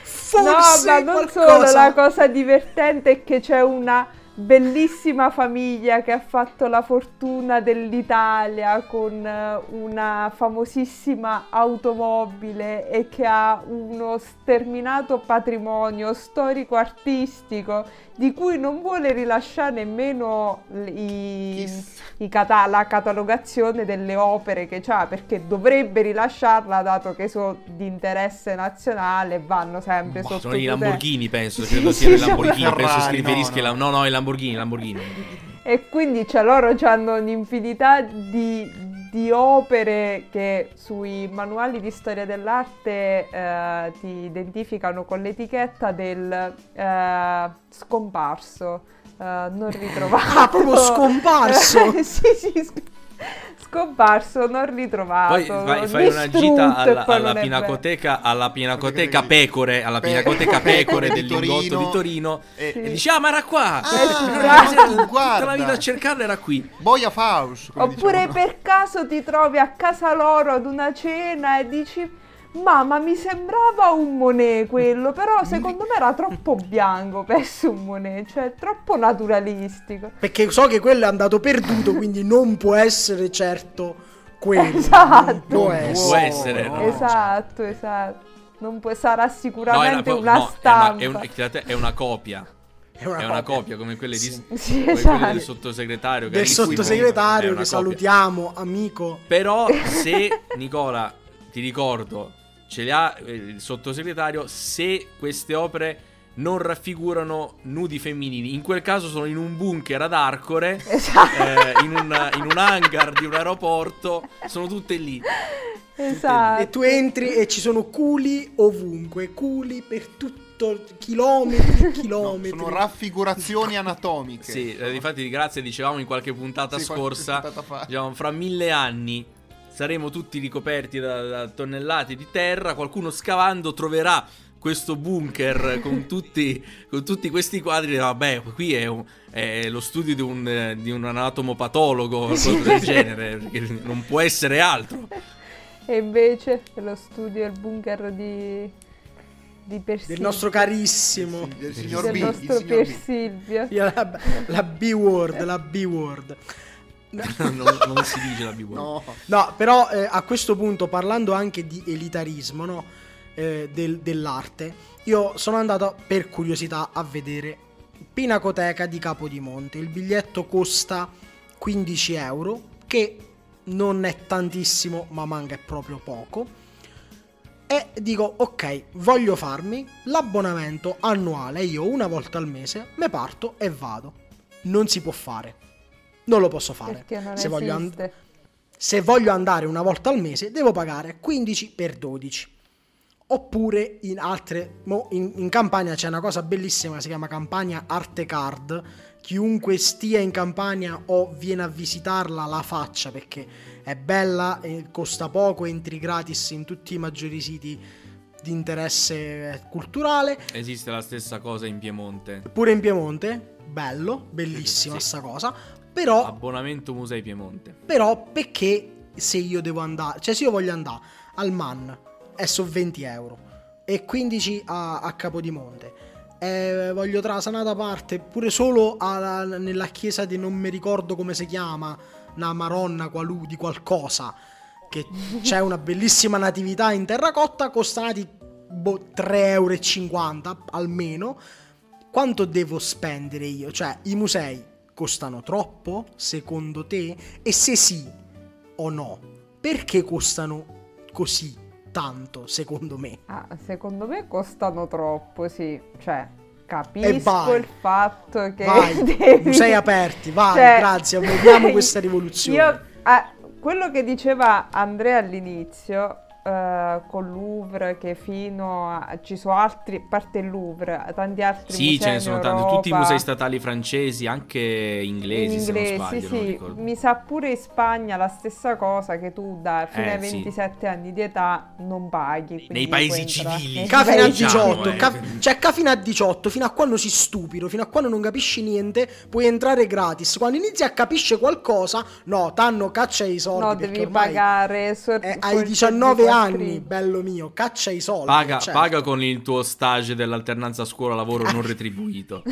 C: forse
D: no, ma non solo,
C: qualcosa-
D: la cosa divertente è che c'è una bellissima famiglia che ha fatto la fortuna dell'Italia con eh, una famosissima automobile e che ha uno sterminato patrimonio storico-artistico di cui non vuole rilasciare nemmeno i, i cata- la catalogazione delle opere che ha perché dovrebbe rilasciarla dato che sono di interesse nazionale e vanno sempre
A: Boh,
D: sotto
A: sono i. Lamborghini, penso.
D: Sì,
A: Credo
D: sì,
A: siano i
D: sono-
A: Lamborghini. Penso
B: Ferrari, no,
A: riferisca.
B: no.
A: ai- No, no, i Lamborghini. Lamborghini.
D: E quindi cioè, loro hanno un'infinità di, di opere che sui manuali di storia dell'arte eh, ti identificano con l'etichetta del eh, scomparso, eh, non ritrovato.
C: Ah, proprio scomparso?
D: sì, sì, sc- scomparso, non ritrovato.
A: Poi fai, fai una gita alla, alla pinacoteca, alla pinacoteca Pecore, alla pinacoteca Pecore del Lingotto di
B: Torino. E-
D: Sì.
A: E dici, ah, ma era qua!
B: Ah,
A: tutta
B: guarda.
A: la vita a cercarlo era qui.
B: Boia Faust.
D: Oppure
B: dicevano.
D: per caso ti trovi a casa loro ad una cena e dici Mamma, mi sembrava un Monet quello, però secondo me era troppo bianco per essere un Monet, cioè troppo naturalistico.
C: Perché so che quello è andato perduto, quindi non può essere certo quello.
D: Esatto.
C: Non può essere.
A: Può essere, no.
D: Esatto, esatto. Non può, sarà
A: No, è
D: sicuramente
A: una,
D: una
A: no, è una-
D: stampa.
A: è un- è una copia.
C: È una,
A: È una copia come quelle
C: Sì.
A: di
D: Sì,
A: come
D: esatto.
A: quelle del sottosegretario.
C: Del sottosegretario che
A: copia.
C: salutiamo, amico.
A: Però se Nicola, ti ricordo, ce li ha eh, il sottosegretario, se queste opere non raffigurano nudi femminili, in quel caso sono in un bunker ad Arcore,
D: Esatto.
A: eh, in, un, in un hangar di un aeroporto, sono tutte lì.
D: Esatto.
C: E tu entri e ci sono culi ovunque, culi per tutto, chilometri e
B: No,
C: chilometri.
B: sono raffigurazioni anatomiche.
A: Sì, eh, infatti grazie, dicevamo in qualche puntata
B: Sì, qualche
A: scorsa,
B: puntata fa.
A: diciamo, fra mille anni saremo tutti ricoperti da, da tonnellate di terra, qualcuno scavando troverà questo bunker con tutti, con tutti questi quadri, vabbè, qui è, un- è lo studio di un, di un anatomopatologo o qualcosa del genere, perché non può essere altro.
D: E invece lo studio e il bunker di, di Persilvio.
C: Del nostro carissimo.
B: Del signor
D: del
B: B, il
D: nostro. Persilvio.
C: La, la B-word, la B-word.
A: non, non si dice la B-word.
B: No.
C: No, però eh, a questo punto, parlando anche di elitarismo no? Eh, del- dell'arte, io sono andato per curiosità a vedere Pinacoteca di Capodimonte. Il biglietto costa 15 euro, che non è tantissimo, ma manca proprio poco. E dico, ok, voglio farmi l'abbonamento annuale. Io una volta al mese me parto e vado. Non si può fare. Non lo posso fare.
D: Perché non
C: Se voglio and- se voglio andare una volta al mese devo pagare 15 per 12 oppure in altre in, in Campania c'è una cosa bellissima si chiama Campania Arte Card chiunque stia in Campania o viene a visitarla la faccia perché è bella e costa poco entri gratis in tutti i maggiori siti di interesse eh, culturale
A: Esiste la stessa cosa in Piemonte.
C: pure in Piemonte bello bellissima
A: Sì.
C: sta cosa però
A: Abbonamento Musei Piemonte.
C: Però perché se io devo andare, cioè se io voglio andare al MAN è su 20 euro e 15 a, a Capodimonte e voglio trasana da parte pure solo alla- nella chiesa di non mi ricordo come si chiama, una maronna qualù di qualcosa che c'è una bellissima natività in terracotta costati boh, 3,50 euro almeno quanto devo spendere io? Cioè, i musei costano troppo, secondo te? E se sì o no, perché costano così tanto, secondo me?
D: Ah, secondo me costano troppo, sì. Cioè, capisco il fatto che
C: Vai,
D: devi-
C: musei aperti, vai,
D: Cioè,
C: grazie, vediamo questa rivoluzione.
D: Io, ah, quello che diceva Andrea all'inizio, eh, con Louvre, che fino a... ci sono altri, a parte il Louvre, tanti altri
A: Sì,
D: musei
A: ce ne sono tanti. Tutti i musei statali francesi, anche inglesi,
D: in
A: se non
D: inglese,
A: sbaglio.
D: sì,
A: non
D: sì. mi sa pure in Spagna la stessa cosa che tu da fino
A: Eh,
D: ai
A: sì.
D: 27 anni di età non paghi.
A: Nei paesi civili.
C: Ca fino a
D: paesi
A: Diciamo,
C: 18,
A: eh.
C: ca- cioè ca fino a 18, fino a quando si stupido, fino a quando non capisci niente, puoi entrare gratis. Quando inizi a capisce qualcosa, no, tanno caccia i soldi.
D: No, devi
C: ormai
D: pagare. sor-
C: eh, hai 19 anni,
D: quattrini.
C: bello mio, caccia i soldi.
A: Paga,
C: certo.
A: paga con il tuo stage dell'alternanza scuola-lavoro non retribuito.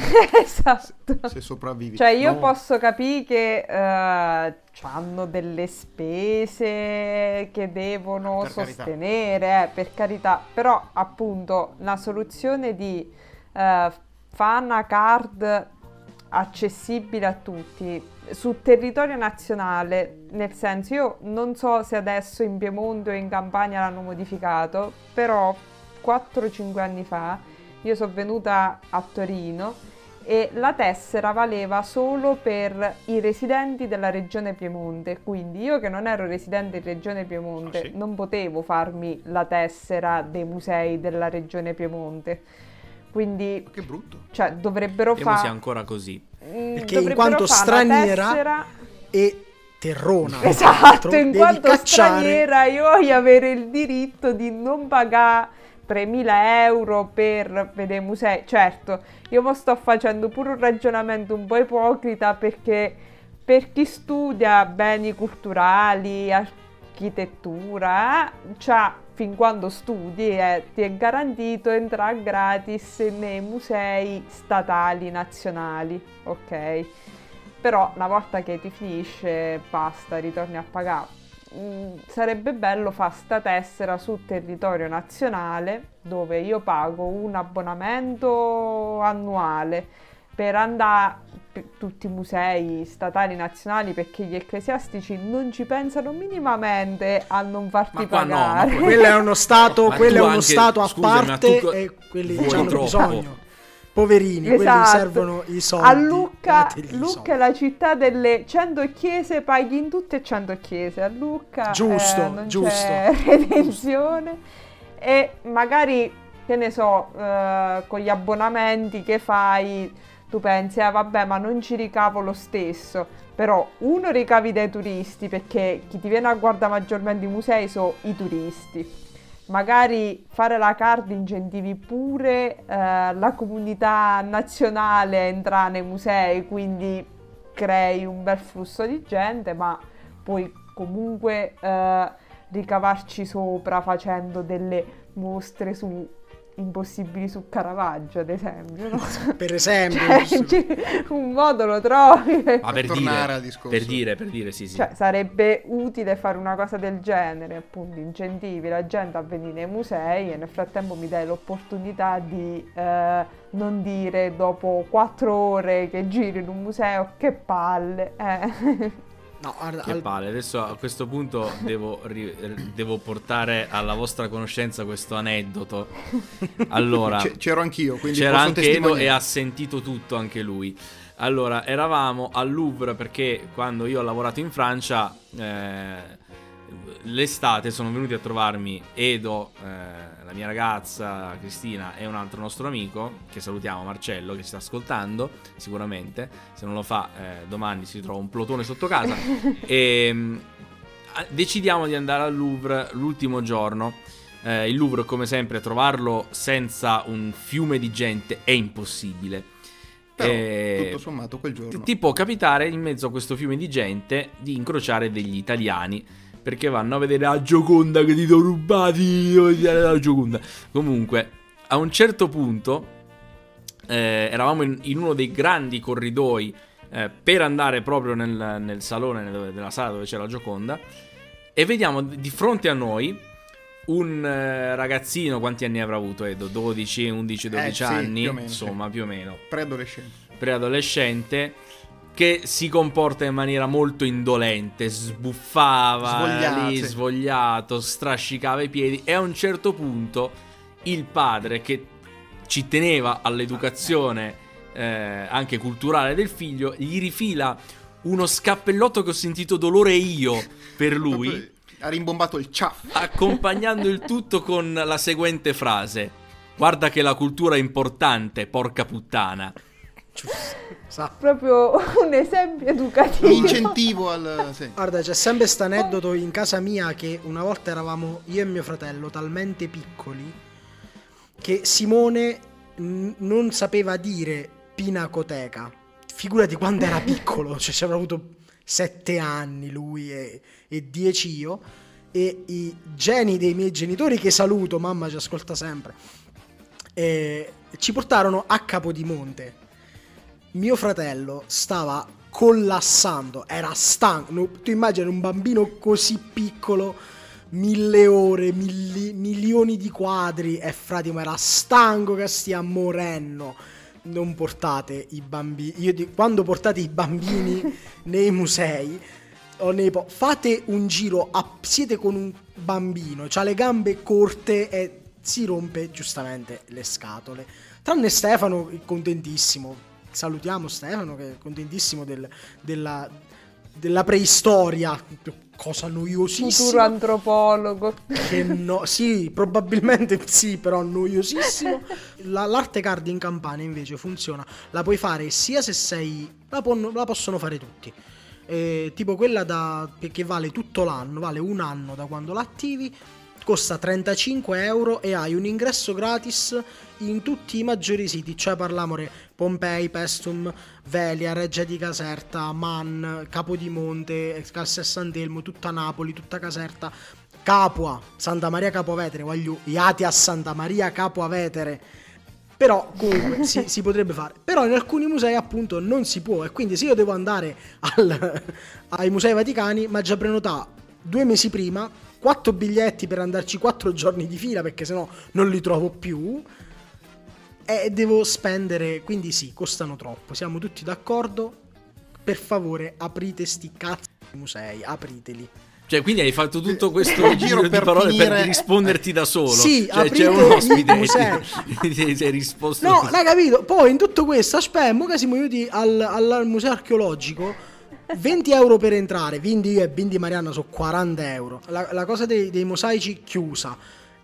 D: esatto.
B: Se sopravvivi.
D: Cioè, io
B: No.
D: posso capire che eh, hanno delle spese che devono
B: Per carità.
D: sostenere, eh, per carità, però appunto la soluzione di eh, fare una card accessibile a tutti sul territorio nazionale, nel senso io non so se adesso in Piemonte o in Campania l'hanno modificato, però 4-5 anni fa io sono venuta a Torino e la tessera valeva solo per i residenti della regione Piemonte, quindi io che non ero residente in regione Piemonte
B: Ah, sì?
D: non potevo farmi la tessera dei musei della regione Piemonte. Quindi,
B: Che brutto.
D: cioè, dovrebbero fare
A: ancora così.
C: Perché in quanto straniera- E terrona.
D: Esatto,
C: l'altro,
D: in quanto
C: cacciare-
D: straniera io voglio avere il diritto di non pagare 3.000 euro per vedere musei. Certo, io mo sto facendo pure un ragionamento un po' ipocrita perché per chi studia beni culturali, architettura, eh, c'ha fin quando studi eh, ti è garantito entrare gratis nei musei statali nazionali, ok? Però una volta che ti finisce, basta, ritorni a pagare. Mm, sarebbe bello fare sta tessera sul territorio nazionale dove io pago un abbonamento annuale per andare per tutti i musei statali nazionali perché gli ecclesiastici non ci pensano minimamente a non farti
A: Ma qua no, ma
D: pagare.
C: Quello è uno stato,
A: Ma
C: quello
A: tu
C: è uno
A: anche-
C: stato a
A: scusami,
C: parte
A: tu
C: e quelli
A: vuoi
C: hanno
A: troppo.
C: bisogno. Poverini, quelli
D: Esatto.
C: servono i soldi.
D: A Lucca, Lucca
C: soldi.
D: è la città delle 100 chiese, paghi in tutte e 100 chiese. A Lucca
C: Giusto,
D: eh, non
C: giusto.
D: c'è redenzione. E magari, che ne so, eh, con gli abbonamenti che fai tu pensi, ah vabbè, ma non ci ricavo lo stesso. Però uno ricavi dai turisti perché chi ti viene a guardare maggiormente i musei sono i turisti. Magari fare la card incentivi pure eh, la comunità nazionale a entrare nei musei, quindi crei un bel flusso di gente, ma puoi comunque eh, ricavarci sopra facendo delle mostre su impossibili su Caravaggio, ad esempio. no?
C: Per esempio,
D: Cioè, ci- un modo lo trovi.
A: Ma per
B: tornare
A: dire,
B: al discorso.
A: per dire, per dire, sì, sì.
D: Cioè, sarebbe utile fare una cosa del genere, appunto, incentivi la gente a venire nei musei e nel frattempo mi dai l'opportunità di eh, non dire dopo quattro ore che giri in un museo che palle. eh.
C: No, guarda,
A: Che
C: al-
A: palle, adesso a questo punto devo, ri- devo portare alla vostra conoscenza questo aneddoto. Allora,
B: C- c'ero anch'io, quindi
A: c'era
B: posso
A: anche Edo e ha sentito tutto anche lui. Allora, eravamo al Louvre perché quando io ho lavorato in Francia, eh, l'estate sono venuti a trovarmi Edo, eh, la mia ragazza Cristina e un altro nostro amico, che salutiamo Marcello, che ci sta ascoltando sicuramente, se non lo fa eh, domani si trova un plotone sotto casa. e a- decidiamo di andare al Louvre l'ultimo giorno. Eh, il Louvre, come sempre, trovarlo senza un fiume di gente è impossibile.
B: Però,
A: Eh,
B: tutto sommato quel giorno.
A: ti può capitare in mezzo a questo fiume di gente di incrociare degli italiani perché vanno a vedere la Gioconda che ti sono rubati la Gioconda. Comunque, a un certo punto eh, eravamo in, in uno dei grandi corridoi eh, per andare proprio nel, nel salone nel- nella sala dove c'era la Gioconda e vediamo di fronte a noi un eh, ragazzino, quanti anni avrà avuto Edo? 12, 11, 12
B: Eh, sì,
A: anni,
B: più meno,
A: insomma, più o meno
B: Preadolescente.
A: preadolescente che si comporta in maniera molto indolente, sbuffava
B: Svogliato,
A: lì, svogliato, strascicava i piedi. E a un certo punto il padre che ci teneva all'educazione eh, anche culturale del figlio gli rifila uno scappellotto che ho sentito dolore io per lui
B: Ha rimbombato il ciaff.
A: accompagnando il tutto con la seguente frase. Guarda che la cultura è importante porca puttana
C: sa-
D: Proprio un esempio
B: Un
D: educativo.
B: incentivo al... sì.
C: Guarda, c'è sempre questo aneddoto in casa mia che una volta eravamo io e mio fratello talmente piccoli che Simone n- non sapeva dire pinacoteca. Figurati quando era piccolo, cioè ci avrà avuto sette anni lui e, e dieci io. E i geni dei miei genitori, che saluto, mamma ci ascolta sempre, eh, ci portarono a Capodimonte mio fratello stava collassando, era stanco. No, tu immagini un bambino così piccolo, mille ore, milli- milioni di quadri, e Fratimo era stanco che stia morendo. Non portate i bambini. Io di- quando portate i bambini nei musei o nei po- fate un giro, a- siete con un bambino, ha le gambe corte e si rompe giustamente le scatole. Tranne Stefano, contentissimo. Salutiamo Stefano, che è contentissimo del- della, della preistoria. Cosa noiosissima.
D: Futuro antropologo.
C: Che no, sì, probabilmente sì, però noiosissimo. La- l'arte card in campania invece funziona. La puoi fare sia se sei. La, pon- la possono fare tutti. Eh, tipo quella da, che vale tutto l'anno, vale un anno da quando l'attivi. Costa 35 euro e hai un ingresso gratis in tutti i maggiori siti, cioè parliamo Pompei, Pestum, Velia, Reggia di Caserta, Man, Capodimonte, Cassia Sant'Elmo, tutta Napoli, tutta Caserta, Capua, Santa Maria Capovetere, voglio iati a Santa Maria Capovetere. Però comunque si, si potrebbe fare. Però in alcuni musei appunto non si può e quindi se io devo andare al- ai musei vaticani, ma già prenotare due mesi prima, quattro biglietti per andarci quattro giorni di fila perché sennò non li trovo più. E devo spendere, quindi sì, costano troppo. Siamo tutti d'accordo. Per favore, aprite sti cazzo di musei, apriteli.
A: Cioè, quindi hai fatto tutto questo
B: Il
A: giro
B: giro
A: di
B: per
A: parole per
B: finire-
A: risponderti da solo.
C: Sì,
A: cioè, c'è un ospite ti, sei risposto.
C: No, l'hai capito? Poi in tutto questo, aspetta, mo che siamo venuti al, al museo archeologico. 20 euro per entrare, quindi io e Bindi Marianna sono 40 euro. La, la cosa dei, dei mosaici chiusa.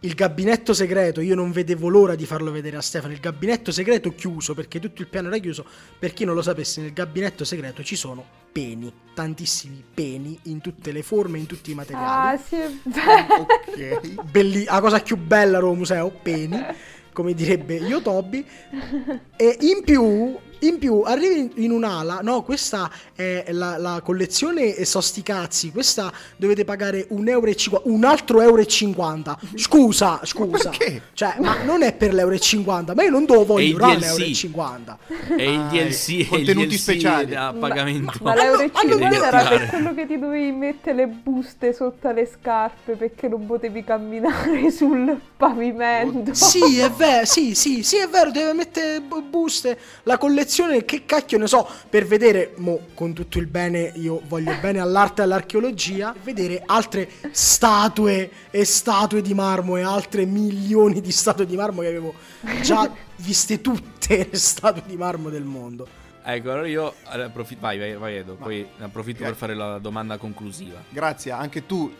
C: il gabinetto segreto, io non vedevo l'ora di farlo vedere a Stefano, il gabinetto segreto chiuso perché tutto il piano era chiuso, per chi non lo sapesse nel gabinetto segreto ci sono peni, tantissimi peni in tutte le forme, in tutti i materiali.
D: Ah, sì, è vero.
B: Ok.
C: Belli- la cosa più bella Roma Museo, peni, come direbbe Yotobi. E in più, in più arrivi in un'ala, no, questa è la, la collezione e so sti cazzi, questa dovete pagare un euro e cinqu- un altro euro e 50. Scusa, scusa.
B: perché?
C: Cioè, ma non è per l'euro e 50, ma io non devo voglio l'euro e 50.
A: E il
B: Ah,
A: DLC, e il
B: contenuti
A: DLC
B: speciali.
A: a pagamento.
D: Ma l'euro e
C: Hanno- hanno
D: 50 era per quello che ti dovevi mettere le buste sotto le scarpe perché non potevi camminare sul pavimento.
C: Sì, è vero, sì, sì, sì, è vero, deve mettere bu- buste, la collezione, che cacchio ne so, per vedere, mo, con tutto il bene, io voglio bene all'arte e all'archeologia, vedere altre statue e statue di marmo e altre milioni di statue di marmo che avevo già viste tutte le statue di marmo del mondo.
A: Ecco, allora io eh, approfitto. Vai, vai, vai, Edo.
B: Ma-
A: Poi ne approfitto per fare la domanda conclusiva.
B: Grazie, anche tu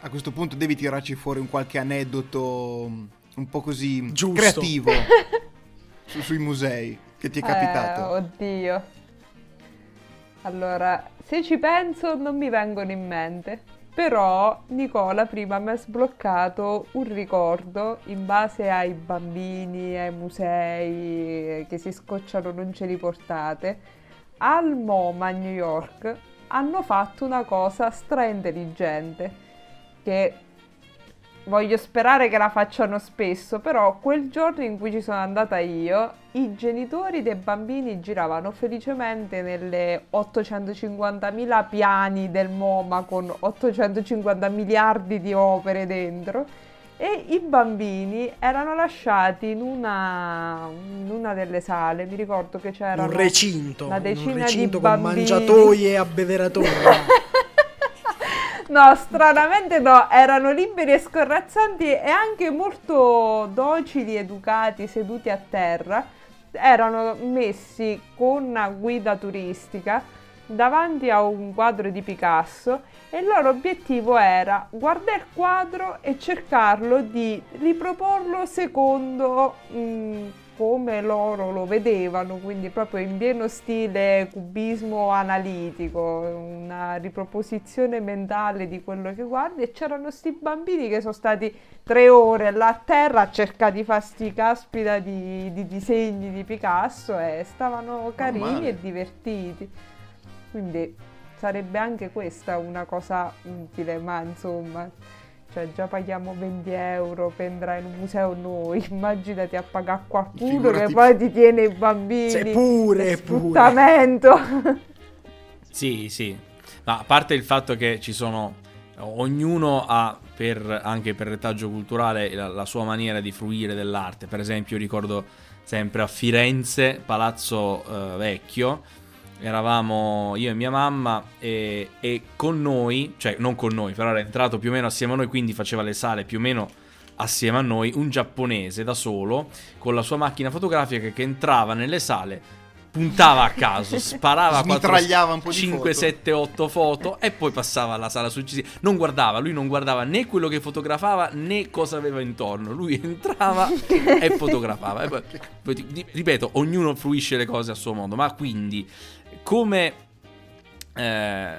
B: a questo punto devi tirarci fuori un qualche aneddoto mm, un po' così
C: Giusto.
B: creativo su- sui musei che ti è capitato.
D: Eh, oddio. Allora, se ci penso non mi vengono in mente. Però Nicola prima mi ha sbloccato un ricordo in base ai bambini, ai musei che si scocciano non ce li portate. Al MoMA New York hanno fatto una cosa stra intelligente che voglio sperare che la facciano spesso, però quel giorno in cui ci sono andata io, i genitori dei bambini giravano felicemente nelle 850.000 piani del MoMA con 850 miliardi di opere dentro e i bambini erano lasciati in una, in una delle sale, mi ricordo che c'erano
C: un recinto,
D: una decina
C: un
D: di
C: recinto con
D: bambini.
C: mangiatoi e abbeveratori.
D: No, stranamente no, erano liberi e scorrazzanti e anche molto docili, educati, seduti a terra. Erano messi con una guida turistica davanti a un quadro di Picasso e il loro obiettivo era guardare il quadro e cercarlo di riproporlo secondo mm, come loro lo vedevano, quindi proprio in pieno stile cubismo analitico, una riproposizione mentale di quello che guardi e c'erano sti bambini che sono stati tre ore là a terra a cercare di fare sti caspita di, di disegni di Picasso e stavano carini
B: male.
D: e divertiti. Quindi sarebbe anche questa una cosa utile, ma insomma, cioè già paghiamo 20 euro per entrare in un museo noi, immaginati a pagare qualcuno
B: Figurati.
D: che poi ti tiene i bambini.
C: Sì, pure, pure.
D: Sfruttamento.
A: Sì, sì. Ma a parte il fatto che ci sono. Ognuno ha, per, anche per retaggio culturale, la, la sua maniera di fruire dell'arte. Per esempio, io ricordo sempre a Firenze, Palazzo eh, Vecchio. Eravamo io e mia mamma e, e con noi, cioè non con noi, però era entrato più o meno assieme a noi, quindi faceva le sale più o meno assieme a noi, un giapponese da solo, con la sua macchina fotografica che entrava nelle sale, puntava a caso, sparava
B: Smitragliava un po' di
A: 5,
B: foto.
A: 7, 8 foto e poi passava alla sala successiva. Non guardava, lui non guardava né quello che fotografava né cosa aveva intorno. Lui entrava e fotografava. E poi- ripeto, ognuno fruisce le cose a suo modo, ma quindi come, eh,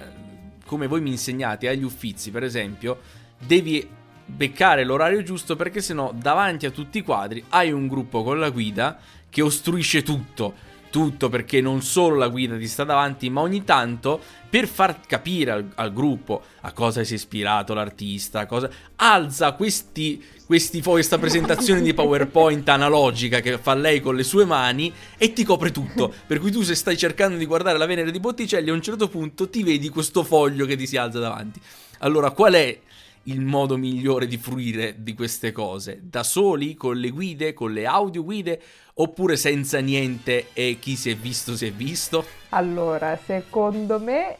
A: come voi mi insegnate agli uffizi, per esempio, devi beccare l'orario giusto perché sennò davanti a tutti i quadri hai un gruppo con la guida che ostruisce tutto. Tutto perché non solo la guida ti sta davanti, ma ogni tanto per far capire al, al gruppo a cosa si è ispirato l'artista, cosa, alza questi, questi questa presentazione di PowerPoint analogica che fa lei con le sue mani e ti copre tutto. Per cui tu se stai cercando di guardare la Venere di Botticelli a un certo punto ti vedi questo foglio che ti si alza davanti. Allora, qual è il modo migliore di fruire di queste cose? Da soli, con le guide, con le audio guide, oppure senza niente e chi si è visto si è visto?
D: Allora, secondo me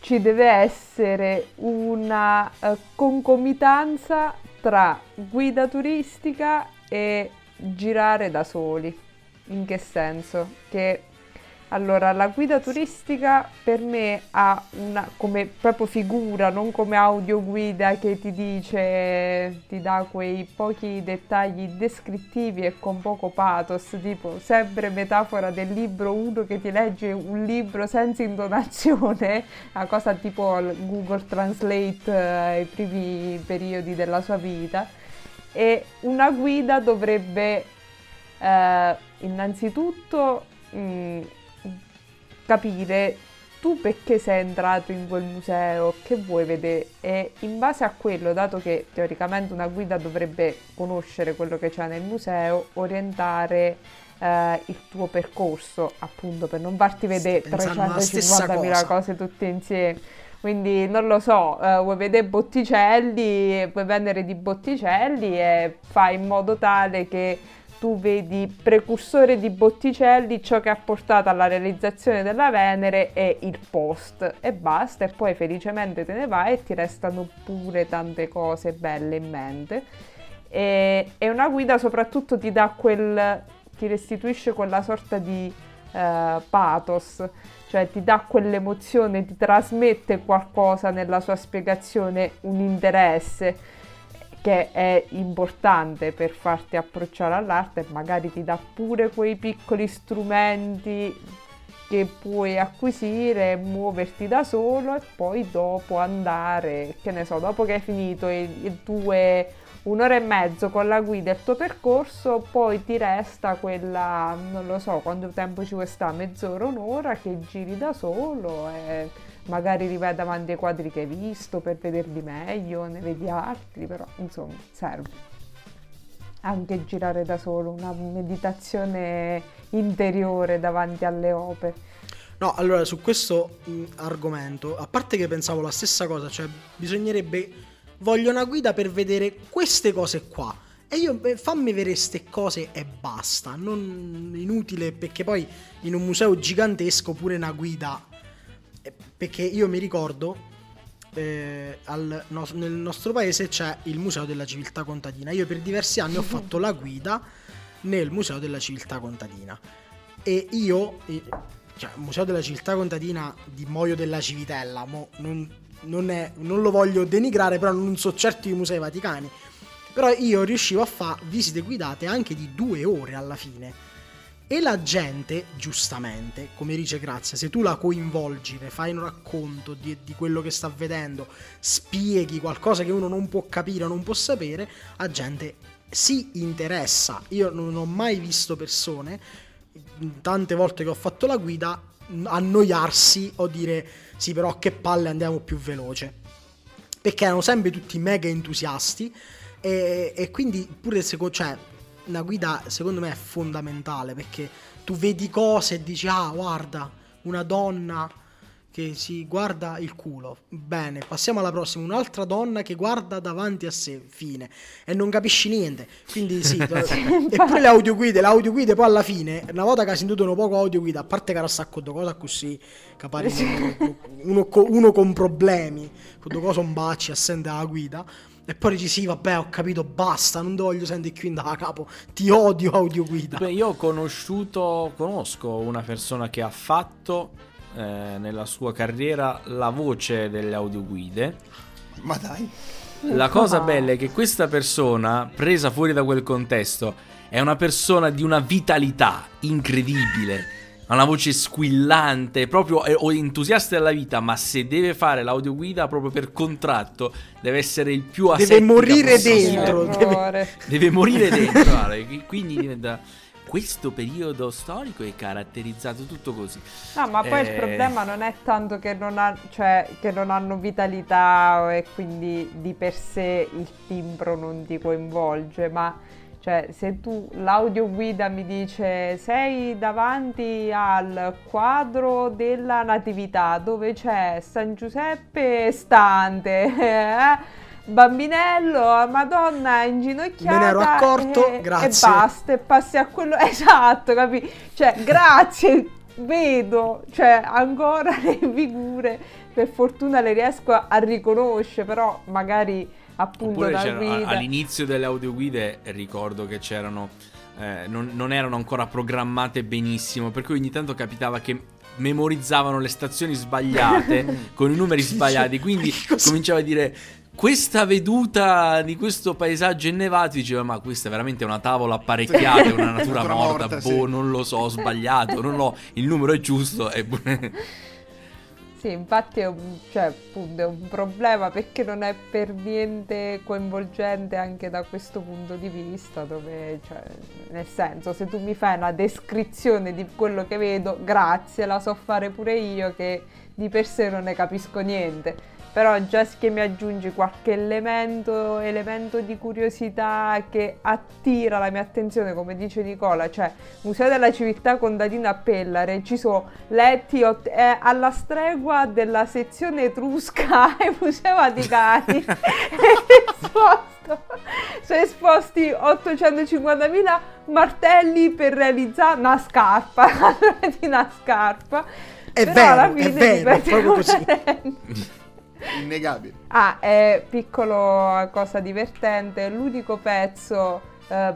D: ci deve essere una eh, concomitanza tra guida turistica e girare da soli. In che senso? Che Allora, la guida turistica per me ha una come proprio figura, non come audioguida che ti dice, ti dà quei pochi dettagli descrittivi e con poco pathos, tipo sempre metafora del libro, uno che ti legge un libro senza intonazione, una cosa tipo Google Translate eh, ai primi periodi della sua vita. E una guida dovrebbe eh, innanzitutto mh, capire tu perché sei entrato in quel museo, che vuoi vedere e in base a quello, dato che teoricamente una guida dovrebbe conoscere quello che c'è nel museo, orientare eh, il tuo percorso, appunto per non farti vedere
C: pensando alla stessa
D: 350.000
C: cosa.
D: cose tutte insieme. Quindi non lo so, eh, vuoi vedere Botticelli, vuoi vendere di Botticelli e fai in modo tale che tu vedi precursore di Botticelli, ciò che ha portato alla realizzazione della Venere e il post e basta e poi felicemente te ne vai e ti restano pure tante cose belle in mente. E, e una guida soprattutto ti dà quel, ti restituisce quella sorta di eh, pathos, cioè ti dà quell'emozione, ti trasmette qualcosa nella sua spiegazione, un interesse che è importante per farti approcciare all'arte e magari ti dà pure quei piccoli strumenti che puoi acquisire muoverti da solo e poi dopo andare, che ne so, dopo che hai finito il tue un'ora e mezzo con la guida e il tuo percorso, poi ti resta quella, non lo so, quanto tempo ci vuoi stare, mezz'ora, un'ora che giri da solo e magari rivai davanti ai quadri che hai visto per vederli meglio, ne vedi altri, però insomma serve anche girare da solo, una meditazione interiore davanti alle opere.
C: No, allora su questo mh, argomento, a parte che pensavo la stessa cosa, cioè bisognerebbe voglio una guida per vedere queste cose qua. E io beh, fammi vedere queste cose e basta, non inutile perché poi in un museo gigantesco pure una guida eh, perché io mi ricordo eh, al nos- nel nostro paese c'è il Museo della Civiltà Contadina. Io per diversi anni ho fatto la guida nel Museo della Civiltà Contadina. E io, cioè, il Museo della Civiltà Contadina di Moio della Civitella, mo non, non è- non lo voglio denigrare, però non so certi musei vaticani. Però io riuscivo a fare visite guidate anche di due ore alla fine. E la gente, giustamente, come dice Grazia, se tu la coinvolgi, ne fai un racconto di, di quello che sta vedendo, spieghi qualcosa che uno non può capire o non può sapere, la gente si interessa. Io non ho mai visto persone, tante volte che ho fatto la guida, annoiarsi o dire sì però che palle andiamo più veloce. Perché erano sempre tutti mega entusiasti e, e quindi pure secondo, cioè, una guida secondo me è fondamentale perché tu vedi cose e dici ah guarda una donna che si guarda il culo. Bene passiamo alla prossima. Un'altra donna che guarda davanti a sé. Fine. E non capisci niente. Quindi sì eppure le audioguide. Le audioguide poi alla fine una volta che si intudono poco audioguida a parte che era sacco di cose così capare uno, uno con problemi con due cose un bacci assente alla guida e poi dici sì, vabbè, ho capito, basta, non ti voglio sentire più in da capo. Ti odio audio guida.
A: Beh, io ho conosciuto, conosco una persona che ha fatto eh, nella sua carriera la voce delle audioguide.
B: Ma dai.
A: La cosa
D: Ah.
A: bella è che questa persona, presa fuori da quel contesto, è una persona di una vitalità incredibile. Ha una voce squillante, proprio è o entusiasta della vita, ma se deve fare l'audioguida proprio per contratto, deve essere il più
C: Deve
A: asettica
C: morire dentro.
D: Errore.
A: Deve morire dentro, guarda, quindi diventa... Questo periodo storico è caratterizzato tutto così.
D: No, ma poi il
A: Eh.
D: problema non è tanto che non, ha- cioè, che non hanno vitalità e quindi di per sé il timbro non ti coinvolge, ma cioè, se tu l'audioguida mi dice sei davanti al quadro della Natività dove c'è San Giuseppe stante, eh, bambinello, Madonna inginocchiata
C: Me ne ero accorto,
D: e,
C: grazie.
D: e basta, e passi a quello esatto, capi? Cioè, grazie, vedo, cioè ancora le figure, per fortuna le riesco a, a riconoscere, però magari appunto guida.
A: all'inizio delle audioguide ricordo che c'erano eh, non, non erano ancora programmate benissimo, per cui ogni tanto capitava che memorizzavano le stazioni sbagliate con i numeri sbagliati, quindi cominciava a dire questa veduta di questo paesaggio innevato diceva ma questa è veramente una tavola apparecchiata, una natura
B: Natura
A: morta,
B: morta,
A: boh,
B: sì.
A: non lo so, ho sbagliato, non ho, il numero è giusto e
D: Sì, infatti è un, cioè, appunto, è un problema perché non è per niente coinvolgente anche da questo punto di vista, dove, cioè, nel senso, se tu mi fai una descrizione di quello che vedo, grazie, la so fare pure io che di per sé non ne capisco niente. Però già che mi aggiungi qualche elemento, elemento di curiosità che attira la mia attenzione, come dice Nicola, cioè Museo della Civiltà Contadina a Pellare, ci sono letti ot- è alla stregua della sezione etrusca ai Musei Vaticani. È sono esposti 850.000 martelli per realizzare una scarpa, di una scarpa.
C: È
D: Però alla
C: vero, è
D: fine
C: vero, è proprio così.
B: Innegabile.
D: Ah, è piccolo cosa divertente, l'unico pezzo eh,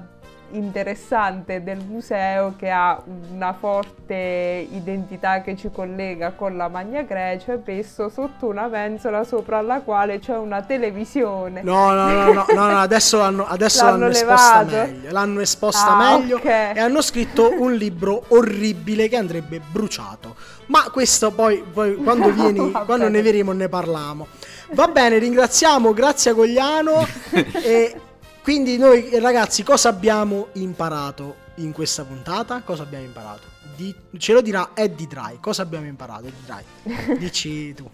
D: interessante del museo che ha una forte identità che ci collega con la Magna Grecia è messo sotto una mensola sopra la quale c'è una televisione.
C: No, no, no, no, no, no, adesso l'hanno, adesso
D: L'hanno
C: l'hanno esposta meglio. L'hanno esposta
D: Ah,
C: meglio
D: ok.
C: e hanno scritto un libro orribile che andrebbe bruciato. Ma questo poi, poi quando, vieni, quando ne
D: bene.
C: vedremo ne parliamo. Va bene, ringraziamo, grazie a Gogliano. e quindi noi ragazzi cosa abbiamo imparato in questa puntata? Cosa abbiamo imparato? Di- ce lo dirà Eddie Dry. Cosa abbiamo imparato? Eddie Dry. Dici tu.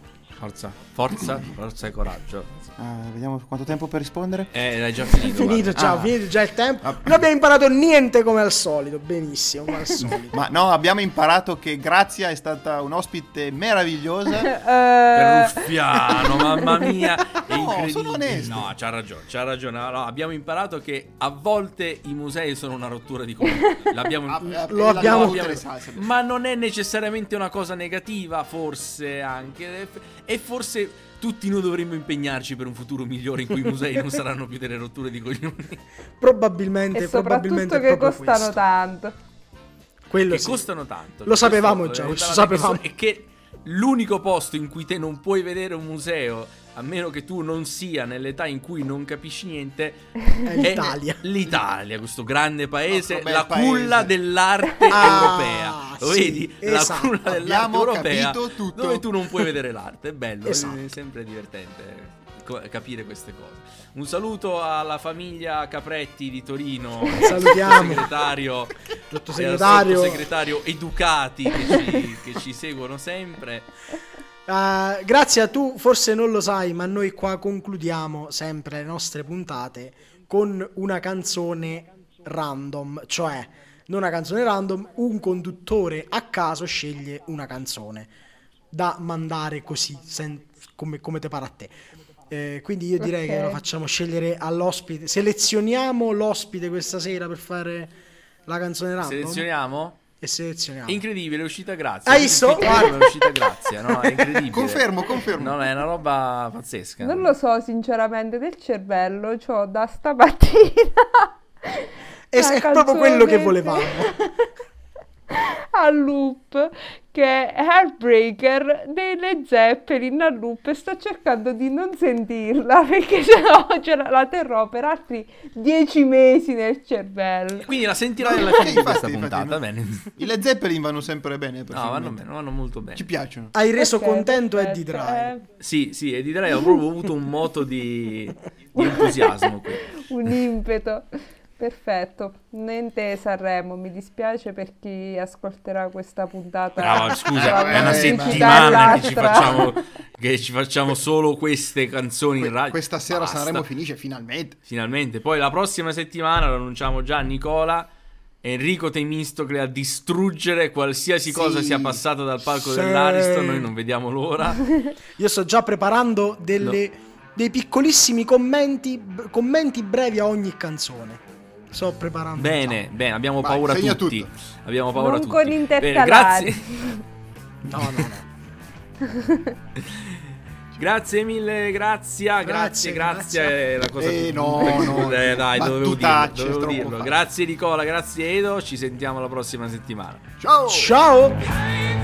A: Forza, forza, forza e coraggio.
B: Ah, vediamo quanto tempo per rispondere.
A: Eh, l'hai già finito.
C: Finito
A: guarda.
C: già,
B: Ah.
C: finito già il tempo.
B: Ah.
C: Non abbiamo imparato niente come al solito. Benissimo, come al solito.
B: Ma no, abbiamo imparato che Grazia è stata un'ospite meravigliosa.
D: Eh,
A: Ruffiano, mamma mia, è
B: No, sono onesto.
A: No, c'ha ragione, c'ha ragione. No, no, abbiamo imparato che a volte i musei sono una rottura di coglioni. L'abbiamo
B: Ah, eh,
C: Lo abbiamo-.
A: Ma non è necessariamente una cosa negativa, forse anche. E forse tutti noi dovremmo impegnarci per un futuro migliore in cui i musei non saranno più delle rotture di coglioni.
C: Probabilmente,
D: e
C: probabilmente
D: che costano
C: questo.
D: tanto.
C: Quello
A: che
C: sì.
A: costano tanto.
C: Lo sapevamo già,
A: veramente
C: sapevamo.
A: E che l'unico posto in cui te non puoi vedere un museo, a meno che tu non sia nell'età in cui non capisci niente,
C: È l'Italia.
A: L'Italia, questo grande paese, la
B: paese.
A: culla dell'arte
C: Ah,
A: europea. Lo
C: sì,
A: vedi?
C: esatto.
A: La culla dell'arte europea dove tu non puoi vedere l'arte. È bello,
C: Esatto.
A: è sempre divertente capire queste cose. Un saluto alla famiglia Capretti di Torino,
C: Salutiamo.
A: segretario,
C: Sottosegretario.
A: sottosegretario Educati che ci, che ci seguono sempre.
C: Grazie a tu, forse non lo sai, ma noi qua concludiamo sempre le nostre puntate con una canzone random, cioè non una canzone random, un conduttore a caso sceglie una canzone da mandare così, sen- come, come te pare a te. Eh, quindi io direi
D: Ok.
C: che lo facciamo scegliere all'ospite. Selezioniamo l'ospite questa sera per fare la canzone random.
A: Selezioniamo?
C: E selezioniamo.
A: Incredibile, è uscita Grazia.
C: Hai visto?
A: Dicono È uscita Grazia, no? È incredibile.
B: Confermo, confermo.
A: No, è una roba pazzesca.
D: Non lo so sinceramente del cervello, c'ho da stamattina.
C: E è proprio quello che volevamo.
D: a loop che è Heartbreaker dei Led Zeppelin a loop e sto cercando di non sentirla perché sennò ce la, la terrò per altri dieci mesi nel cervello.
A: Quindi la sentirai alla fine di questa puntata,
B: no.
A: bene.
B: I Led Zeppelin vanno sempre bene.
A: No, vanno bene, vanno molto bene.
B: Ci piacciono.
C: Hai reso
D: Ok,
C: contento
D: perfetto,
C: Eddie Dry.
D: eh,
A: Sì, sì, e direi ho proprio avuto un moto di, di entusiasmo qui.
D: un impeto. Perfetto, niente Sanremo, mi dispiace per chi ascolterà questa puntata.
A: No, scusa, è una settimana che ci, facciamo, che ci facciamo solo queste canzoni in radio.
B: Questa sera
A: Basta.
B: Sanremo finisce finalmente.
A: Finalmente. Poi la prossima settimana lo annunciamo già a Nicola. Enrico Temistocle a distruggere qualsiasi
B: Sì.
A: cosa sia passata dal palco
C: Sì.
A: dell'Ariston. Noi non vediamo l'ora.
C: Io sto già preparando delle- dei piccolissimi commenti, commenti brevi a ogni canzone. Sto preparando.
A: Bene, bene, abbiamo
B: Vai,
A: paura tutti.
B: tutto.
A: Abbiamo paura
D: Non
A: tutti.
D: con
A: Bene,
D: intercalari.
A: grazie.
C: No, no, no.
A: Grazie mille, grazie, grazie,
C: Grazie,
A: grazie.
C: grazie.
A: è la cosa
B: Eh, no, no,
A: Eh, dai, dovevo dirlo, dovevo dirlo. Grazie Nicola, grazie Edo, ci sentiamo la prossima settimana.
B: Ciao!
C: Ciao!